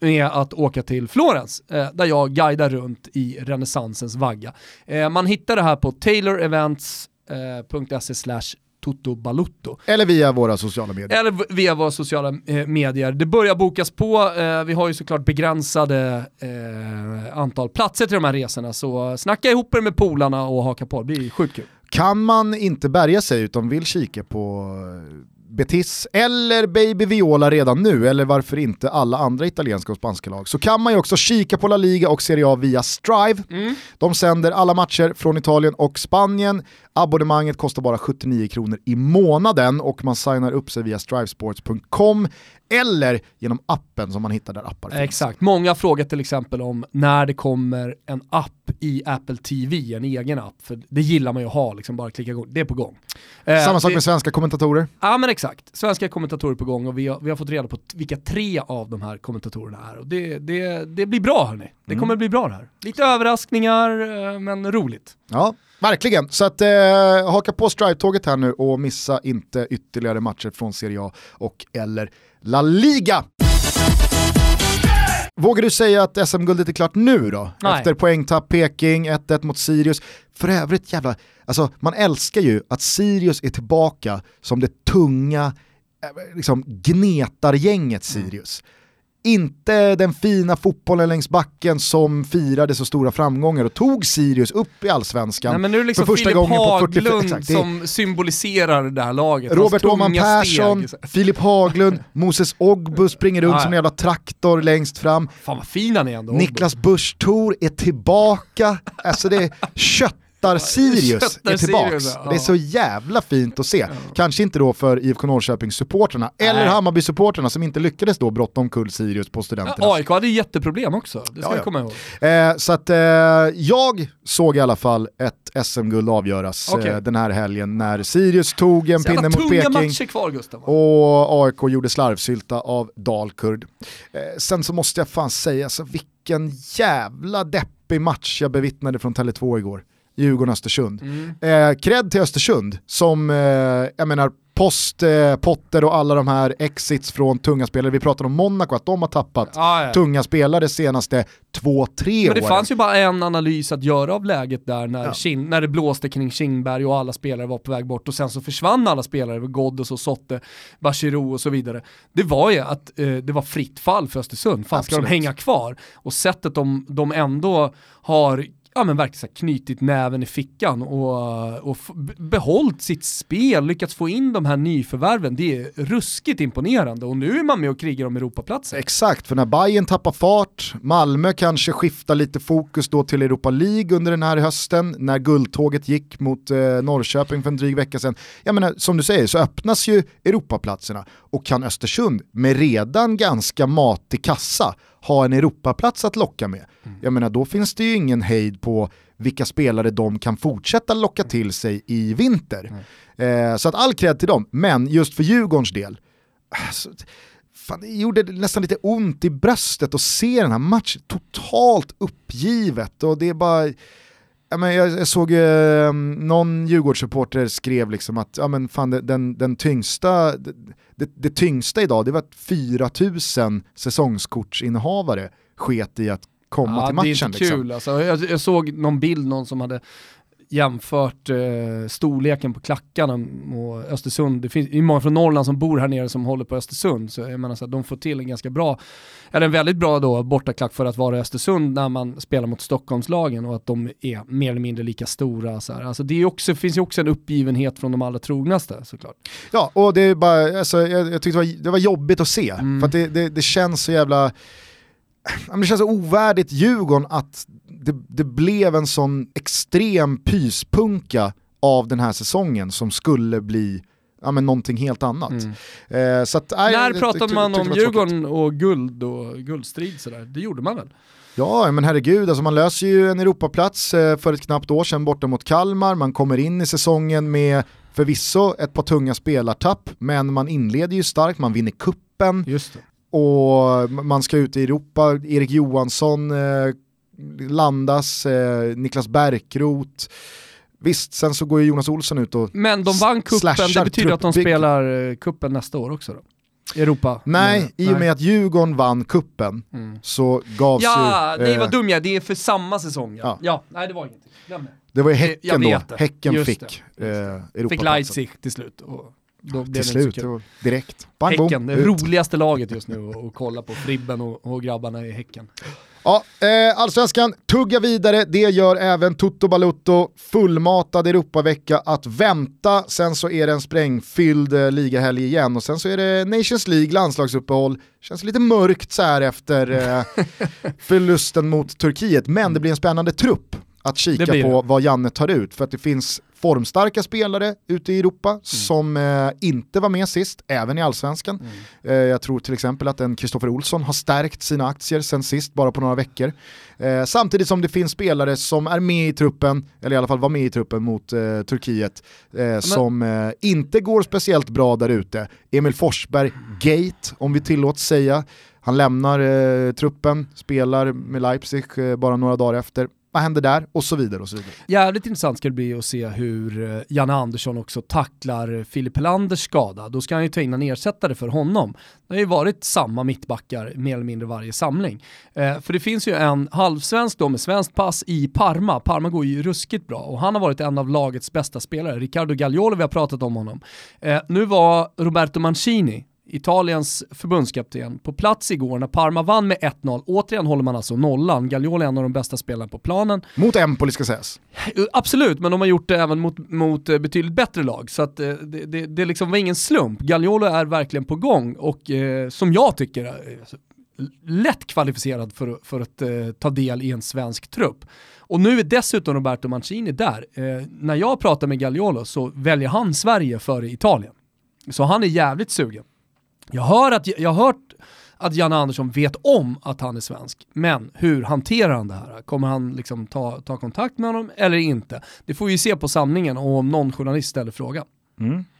med att åka till Florens, eh, där jag guidar runt i renässansens vagga. Eh, man hittar det här på taylorevents.se slash Toto Balutto. Eller via våra sociala medier. Eller via våra sociala eh, medier. Det börjar bokas på, eh, vi har ju såklart begränsade eh, antal platser till de här resorna, så snacka ihop er med polarna och haka på, det blir sjukt kul. Kan man inte bärga sig utan vill kika på Betis eller Baby Viola redan nu, eller varför inte alla andra italienska och spanska lag, så kan man ju också kika på La Liga och Serie A via Strive. Mm. De sänder alla matcher från Italien och Spanien. Abonnemanget kostar bara 79 kronor i månaden och man signar upp sig via strivesports.com eller genom appen som man hittar där appar finns. Exakt, många frågar till exempel om när det kommer en app i Apple TV, en egen app, för det gillar man ju att ha, liksom bara klicka igång, det är på gång. Eh, Samma sak med svenska kommentatorer. Ja men exakt, svenska kommentatorer på gång och vi har, vi har fått reda på vilka tre av de här kommentatorerna är. Och det, det, det blir bra hörni, det mm. kommer bli bra det här. Lite överraskningar, eh, men roligt. Ja, Verkligen, så att eh, haka på Strive-tåget här nu och missa inte ytterligare matcher från Serie A och eller La Liga. Vågar du säga att SM-guldet är klart nu då? Nej. Efter poängtapp Peking, 1-1 mot Sirius. För övrigt jävla, alltså man älskar ju att Sirius är tillbaka som det tunga eh, liksom, gnetargänget Sirius. Mm inte den fina fotbollen längs backen som firade så stora framgångar och tog Sirius upp i allsvenskan. Nej, men nu är det liksom för första Filip gången Haglund på 45, som symboliserar det här laget. Robert Åman Persson, Filip Haglund, Moses Ogbu springer runt som en jävla traktor längst fram. Fan vad fin han är ändå. Niklas Busch Thor är tillbaka. Alltså det är kött Köttar-Sirius är tillbaks. Sirius, ja. Det är så jävla fint att se. Ja. Kanske inte då för IFK Norrköping-supporterna, eller Hammarby-supporterna som inte lyckades då brotta omkull Sirius på studenterna. Ja, AIK hade jätteproblem också, det ska ja, jag komma ihåg. Eh, så att eh, jag såg i alla fall ett SM-guld avgöras okay. eh, den här helgen när Sirius tog en pinne mot Peking kvar, Gustav, och AIK gjorde slarvsylta av Dalkurd. Eh, sen så måste jag fan säga, alltså, vilken jävla deppig match jag bevittnade från Tele2 igår. Djurgården-Östersund. Mm. Eh, till Östersund som, eh, jag menar, post eh, Potter och alla de här exits från tunga spelare. Vi pratar om Monaco, att de har tappat Ah, ja. tunga spelare senaste två, tre Men det åren. fanns ju bara en analys att göra av läget där när, Ja. Kin- när det blåste kring Kindberg och alla spelare var på väg bort och sen så försvann alla spelare, Ghoddos och Sotte, Bachirou och så vidare. Det var ju att eh, det var fritt fall för Östersund, fan ska de hänga kvar? Och sättet de, de ändå har ja men verkligen så här knutit näven i fickan och, och behållit sitt spel, lyckats få in de här nyförvärven. Det är ruskigt imponerande och nu är man med och krigar om Europaplatser. Exakt, för när Bayern tappar fart, Malmö kanske skiftar lite fokus då till Europa League under den här hösten, när guldtåget gick mot eh, Norrköping för en dryg vecka sedan. Jag menar, som du säger så öppnas ju Europaplatserna och kan Östersund med redan ganska matig kassa ha en Europaplats att locka med. Jag menar, då finns det ju ingen hejd på vilka spelare de kan fortsätta locka till sig i vinter. Eh, så att all cred till dem, men just för Djurgårdens del, alltså, fan, det gjorde nästan lite ont i bröstet att se den här matchen totalt uppgivet. Och det är bara Ja, men jag, såg eh, någon Djurgårdssupporter skrev liksom att ja, men fan, den, den tyngsta, det, det, tyngsta idag det var att 4000 säsongskortsinnehavare sket i att komma till matchen. Det är inte liksom. kul alltså. jag, jag såg någon bild, någon som hade jämfört eh, storleken på klackarna och Östersund. Det finns det är många från Norrland som bor här nere som håller på Östersund, så jag menar så att de får till en ganska bra, eller en väldigt bra då bortaklack för att vara Östersund när man spelar mot Stockholmslagen och att de är mer eller mindre lika stora. Så här. Alltså det är också, finns ju också en uppgivenhet från de allra trognaste såklart. Ja, och det är bara, alltså, jag, jag tyckte det var, det var jobbigt att se. Mm. För att det, det, det känns så jävla, det känns så ovärdigt Djurgården att det, det blev en sån extrem pyspunka av den här säsongen som skulle bli ja, men någonting helt annat. Mm. Eh, så att, nej, När pratade man om. Djurgården och guld och guldstrid sådär? Det gjorde man väl? Ja, men herregud, alltså man löser ju en Europaplats eh, för ett knappt år sedan borta mot Kalmar, man kommer in i säsongen med förvisso ett par tunga spelartapp, men man inleder ju starkt, man vinner kuppen och man ska ut i Europa, Erik Johansson eh, landas, eh, Niklas Bärkroth, visst, sen så går ju Jonas Olsson ut och Men de vann kuppen, det betyder att de spelar eh, kuppen nästa år också då? Europa? Nej, Mm, i och med att Djurgården vann kuppen Mm. så gavs Ja, ju... nej eh, vad dum jag det är för samma säsong ja. Ja. Ja, nej det var ingenting. Glöm det. Det var ju Häcken då, det. Häcken Just fick det. eh, Europaplatsen. Fick Leipzig till slut. Och då Till slut, direkt. Bang, boom, Häcken, det ut. roligaste laget just nu att att kolla på. Fribben och, och grabbarna i Häcken. Ja, eh, allsvenskan tuggar vidare, det gör även Toto Balutto. Fullmatad Europavecka att vänta, sen så är det en sprängfylld eh, ligahelg igen och sen så är det Nations League, landslagsuppehåll. Känns lite mörkt så här efter eh, förlusten mot Turkiet, men det blir en spännande trupp att kika på vad Janne tar ut för att det finns formstarka spelare ute i Europa Mm. som eh, inte var med sist, även i allsvenskan. Mm. Eh, jag tror till exempel att en Kristoffer Olsson har stärkt sina aktier sen sist, bara på några veckor. Eh, samtidigt som det finns spelare som är med i truppen, eller i alla fall var med i truppen mot eh, Turkiet, eh, som eh, inte går speciellt bra där ute. Emil Forsberg, gate om vi tillåts säga. Han lämnar truppen, spelar med Leipzig bara några dagar efter. Vad händer där? Och så vidare och så vidare. Jävligt intressant ska det bli att se hur eh, Janne Andersson också tacklar Filip Helanders skada. Då ska han ju ta in en ersättare för honom. Det har ju varit samma mittbackar mer eller mindre varje samling. Eh, för det finns ju en halvsvensk då med svenskt pass i Parma. Parma går ju ruskigt bra och han har varit en av lagets bästa spelare. Riccardo Gagliolo, vi har pratat om honom. Eh, nu var Roberto Mancini Italiens förbundskapten, på plats igår när Parma vann med 1-0. Återigen håller man alltså nollan. Gagliolo är en av de bästa spelarna på planen. Mot Empoli ska sägas. Uh, Absolut, men de har gjort det även mot, mot eh, betydligt bättre lag. Så att, eh, det, det, det liksom var ingen slump. Gagliolo är verkligen på gång och eh, som jag tycker alltså, lätt kvalificerad för, för att eh, ta del i en svensk trupp. Och nu är dessutom Roberto Mancini där. Eh, när jag pratar med Gagliolo så väljer han Sverige före Italien. Så han är jävligt sugen. Jag, hör att, jag har hört att Janne Andersson vet om att han är svensk, men hur hanterar han det här? Kommer han liksom ta, ta kontakt med honom eller inte? Det får vi se på samlingen och om någon journalist ställer frågan.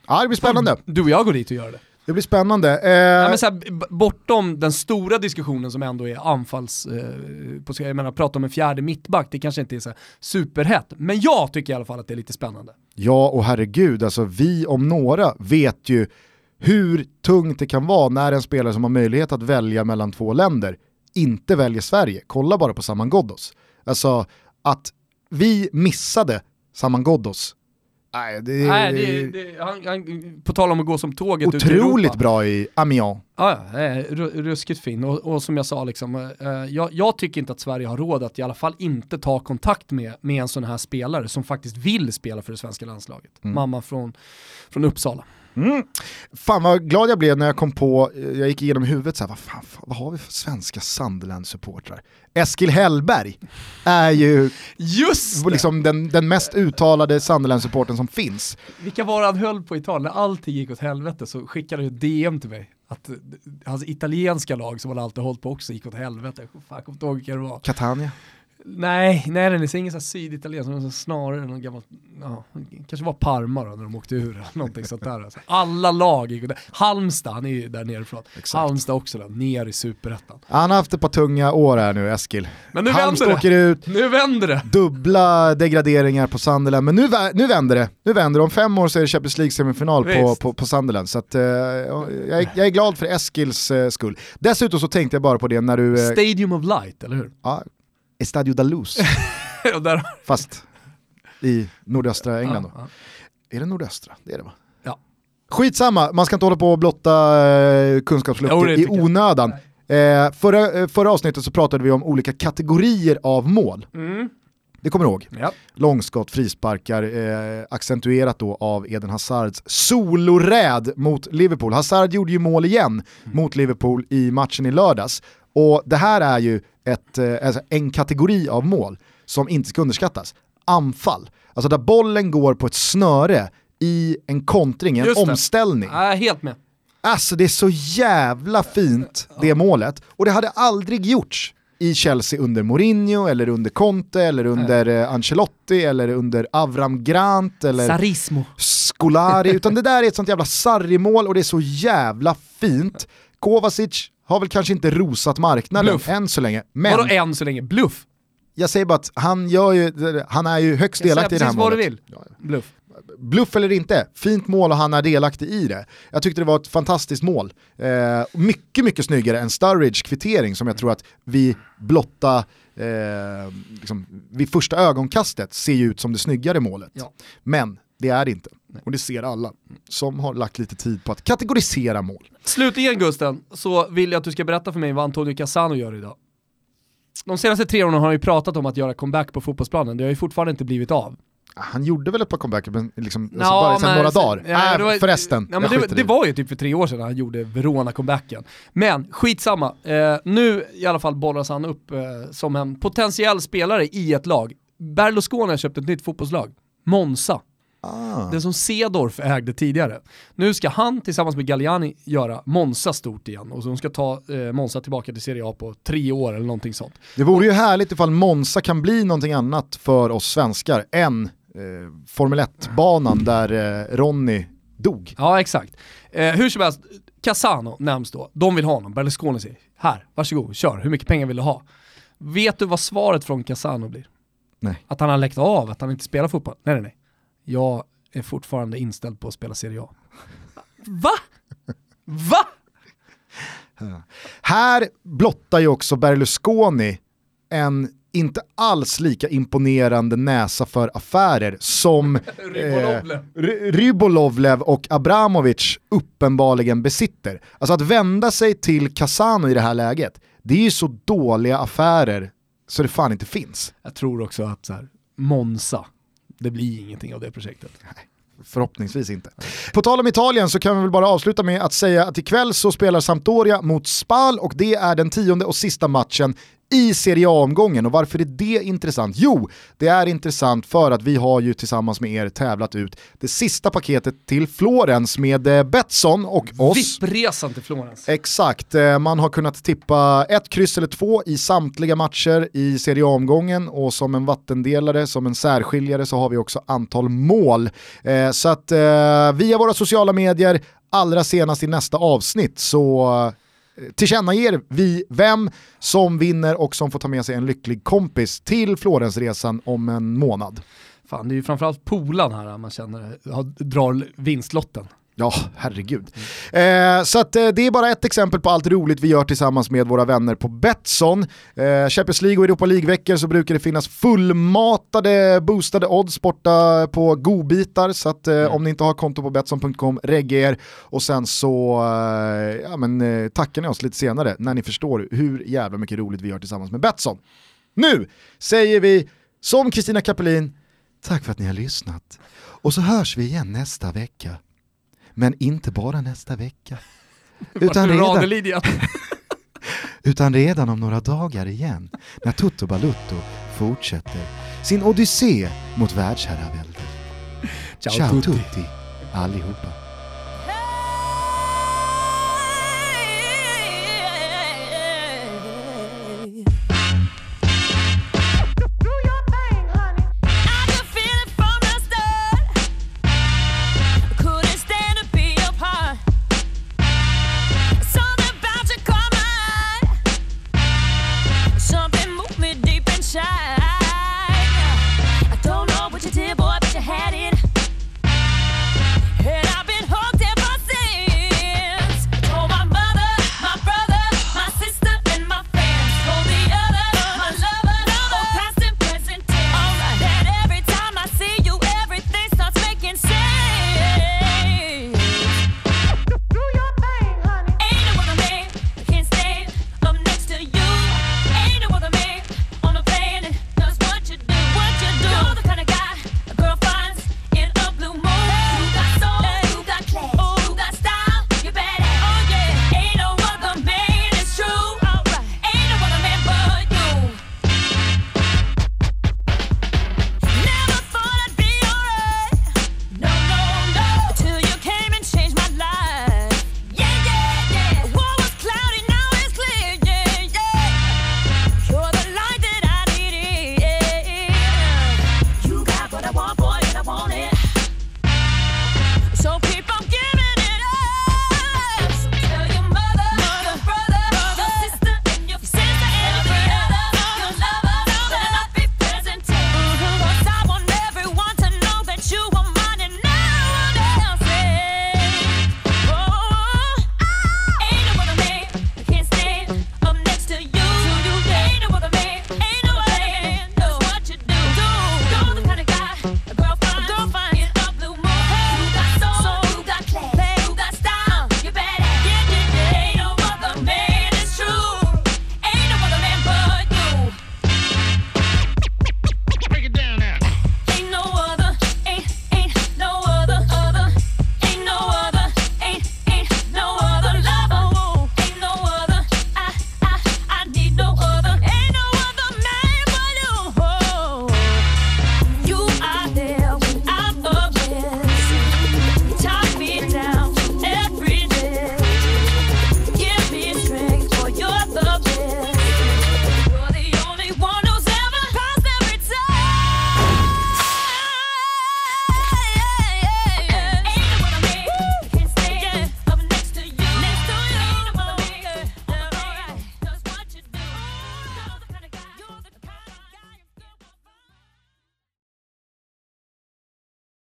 Ja, det blir spännande. Du och jag går dit och gör det. Det blir spännande. Eh, Ja, här, bortom den stora diskussionen som ändå är anfalls... Eh, på, jag menar, prata om en fjärde mittback, det kanske inte är så superhett. Men jag tycker i alla fall att det är lite spännande. Ja, och herregud, alltså vi om några vet ju hur tungt det kan vara när en spelare som har möjlighet att välja mellan två länder inte väljer Sverige. Kolla bara på Saman Ghoddos. Alltså att vi missade Saman Ghoddos. Nej, det Nej, det, det, han, han, på tal om att gå som tåget otroligt bra i Amiens. Ja, eh, ru- ruskigt fin. Och, och som jag sa, liksom, eh, jag, jag tycker inte att Sverige har råd att i alla fall inte ta kontakt med, med en sån här spelare som faktiskt vill spela för det svenska landslaget. Mamma från, från Uppsala. Mm. Fan vad glad jag blev när jag kom på, jag gick igenom huvudet så här, vad, fan, vad har vi för svenska Sunderland-supportrar? Eskil Hellberg är ju Just det! liksom den, den mest uttalade Sunderland-supporten som finns. Vilka var han höll på i Italien? När allting gick åt helvete så skickade han ett DM till mig. Att hans italienska lag som han alltid hållit på också gick åt helvete. Fan, jag kommer inte ihåg vilka det var. Catania. Nej, nej, det är ingen sån syditaliensk, utan snarare någon gammal, ja, kanske var Parma då när de åkte ur någonting sånt där. Alltså. Alla lag gick Halmstad, han är ju där nerifrån. Exakt. Halmstad också då, ner i superettan. Han har haft ett par tunga år här nu, Eskil. Men nu Halmstad vänder åker det! ut, Nu vänder det! dubbla degraderingar på Sunderland, men nu, nu vänder det. Nu vänder det. Om fem år så är det Champions League-semifinal på, på, på Sunderland. Så att, eh, jag, är, jag är glad för Eskils eh, skull. Dessutom så tänkte jag bara på det när du... Eh, Stadium of Light, eller hur? ja, Estadio da Luz, där, fast i nordöstra England då. Ja, Är det nordöstra? Det är det va? Ja. Skitsamma, man ska inte hålla på och blotta eh, kunskapsluckor i onödan. Eh, förra, eh, förra avsnittet så pratade vi om olika kategorier av mål. Mm. Det kommer du ihåg? Ja. Långskott, frisparkar, eh, accentuerat då av Eden Hazards soloräd mot Liverpool. Hazard gjorde ju mål igen mot Liverpool i matchen i lördags. Och det här är ju ett, eh, alltså en kategori av mål som inte ska underskattas. Anfall, alltså där bollen går på ett snöre i en kontring, en omställning. Är helt med. Alltså det är så jävla fint det målet och det hade aldrig gjorts i Chelsea under Mourinho eller under Conte eller under eh, Ancelotti eller under Avram Grant eller Sarismo. Scolari utan det där är ett sånt jävla sarri-mål och det är så jävla fint. Kovacic har väl kanske inte rosat marknaden Bluff. än så länge, men Vadå än så länge? Bluff? jag säger bara att han, gör ju, han är ju högst Jag säger delaktig i det här precis vad du målet. vill. Bluff. bluff eller inte, fint mål och han är delaktig i det. Jag tyckte det var ett fantastiskt mål. Eh, mycket, mycket snyggare än Sturridge kvittering som jag tror att vi blotta eh, liksom, vid första ögonkastet ser ju ut som det snyggare målet. Ja. Men det är det inte. Och det ser alla som har lagt lite tid på att kategorisera mål. Slutligen Gusten, så vill jag att du ska berätta för mig vad Antonio Cassano gör idag. De senaste tre åren har han ju pratat om att göra comeback på fotbollsplanen, det har ju fortfarande inte blivit av. Han gjorde väl ett par comebacker men liksom, alltså Ja, bara sen men- några dagar. ja, äh, det var- förresten, Ja, men det, i det var ju typ för tre år sedan han gjorde Verona-comebacken. Men skitsamma, eh, nu i alla fall bollas han upp eh, som en potentiell spelare i ett lag. Berlusconi har köpt ett nytt fotbollslag, Monza. Ah. Den som Cedorf ägde tidigare. Nu ska han tillsammans med Galliani göra Monza stort igen och så de ska ta eh, Monza tillbaka till Serie A på tre år eller någonting sånt. Det vore ju härligt ifall Monza kan bli någonting annat för oss svenskar än eh, Formel 1-banan där eh, Ronny dog. Ja, exakt. Eh, hur som helst, Casano nämns då. De vill ha honom. Berlusconi säger, här, varsågod, kör. Hur mycket pengar vill du ha? Vet du vad svaret från Casano blir? Nej. Att han har läckt av, att han inte spelar fotboll. Nej, nej, nej. Jag är fortfarande inställd på att spela Serie A. Va? Va? Här blottar ju också Berlusconi en inte alls lika imponerande näsa för affärer som. Ry- Rybolovlev och Abramovic uppenbarligen besitter. Alltså att vända sig till Casano i det här läget, det är ju så dåliga affärer så det fan inte finns. Jag tror också att så här, Monza, det blir ingenting av det projektet. Förhoppningsvis inte. På tal om Italien så kan vi väl bara avsluta med att säga att ikväll så spelar Sampdoria mot Spal och det är den tionde och sista matchen i Serie A-omgången. Och varför är det intressant? Jo, det är intressant för att vi har ju tillsammans med er tävlat ut det sista paketet till Florens med eh, Betsson och oss. Vippresan till Florens. Exakt, eh, man har kunnat tippa ett kryss eller två i samtliga matcher i Serie A-omgången och som en vattendelare, som en särskiljare så har vi också antal mål. Eh, Så att via våra sociala medier, allra senast i nästa avsnitt så tillkännager vi vem som vinner och som får ta med sig en lycklig kompis till Florensresan om en månad. Fan, det är ju framförallt polan här man känner drar vinstlotten. Ja, herregud. Eh, så att, eh, det är bara ett exempel på allt roligt vi gör tillsammans med våra vänner på Betsson. Eh, Champions League och Europa League-veckor så brukar det finnas fullmatade boostade odds borta på godbitar. Så att, eh, mm. om ni inte har konto på Betsson.com, regga er och sen så eh, ja, men, eh, tackar ni oss lite senare när ni förstår hur jävla mycket roligt vi gör tillsammans med Betsson. Nu säger vi som Kristina Kapelin, tack för att ni har lyssnat. Och så hörs vi igen nästa vecka. Men inte bara nästa vecka. Utan redan, utan redan om några dagar igen, när Toto Balutto fortsätter sin odyssé mot världsherraväldet. Ciao, Ciao tutti. tutti allihopa.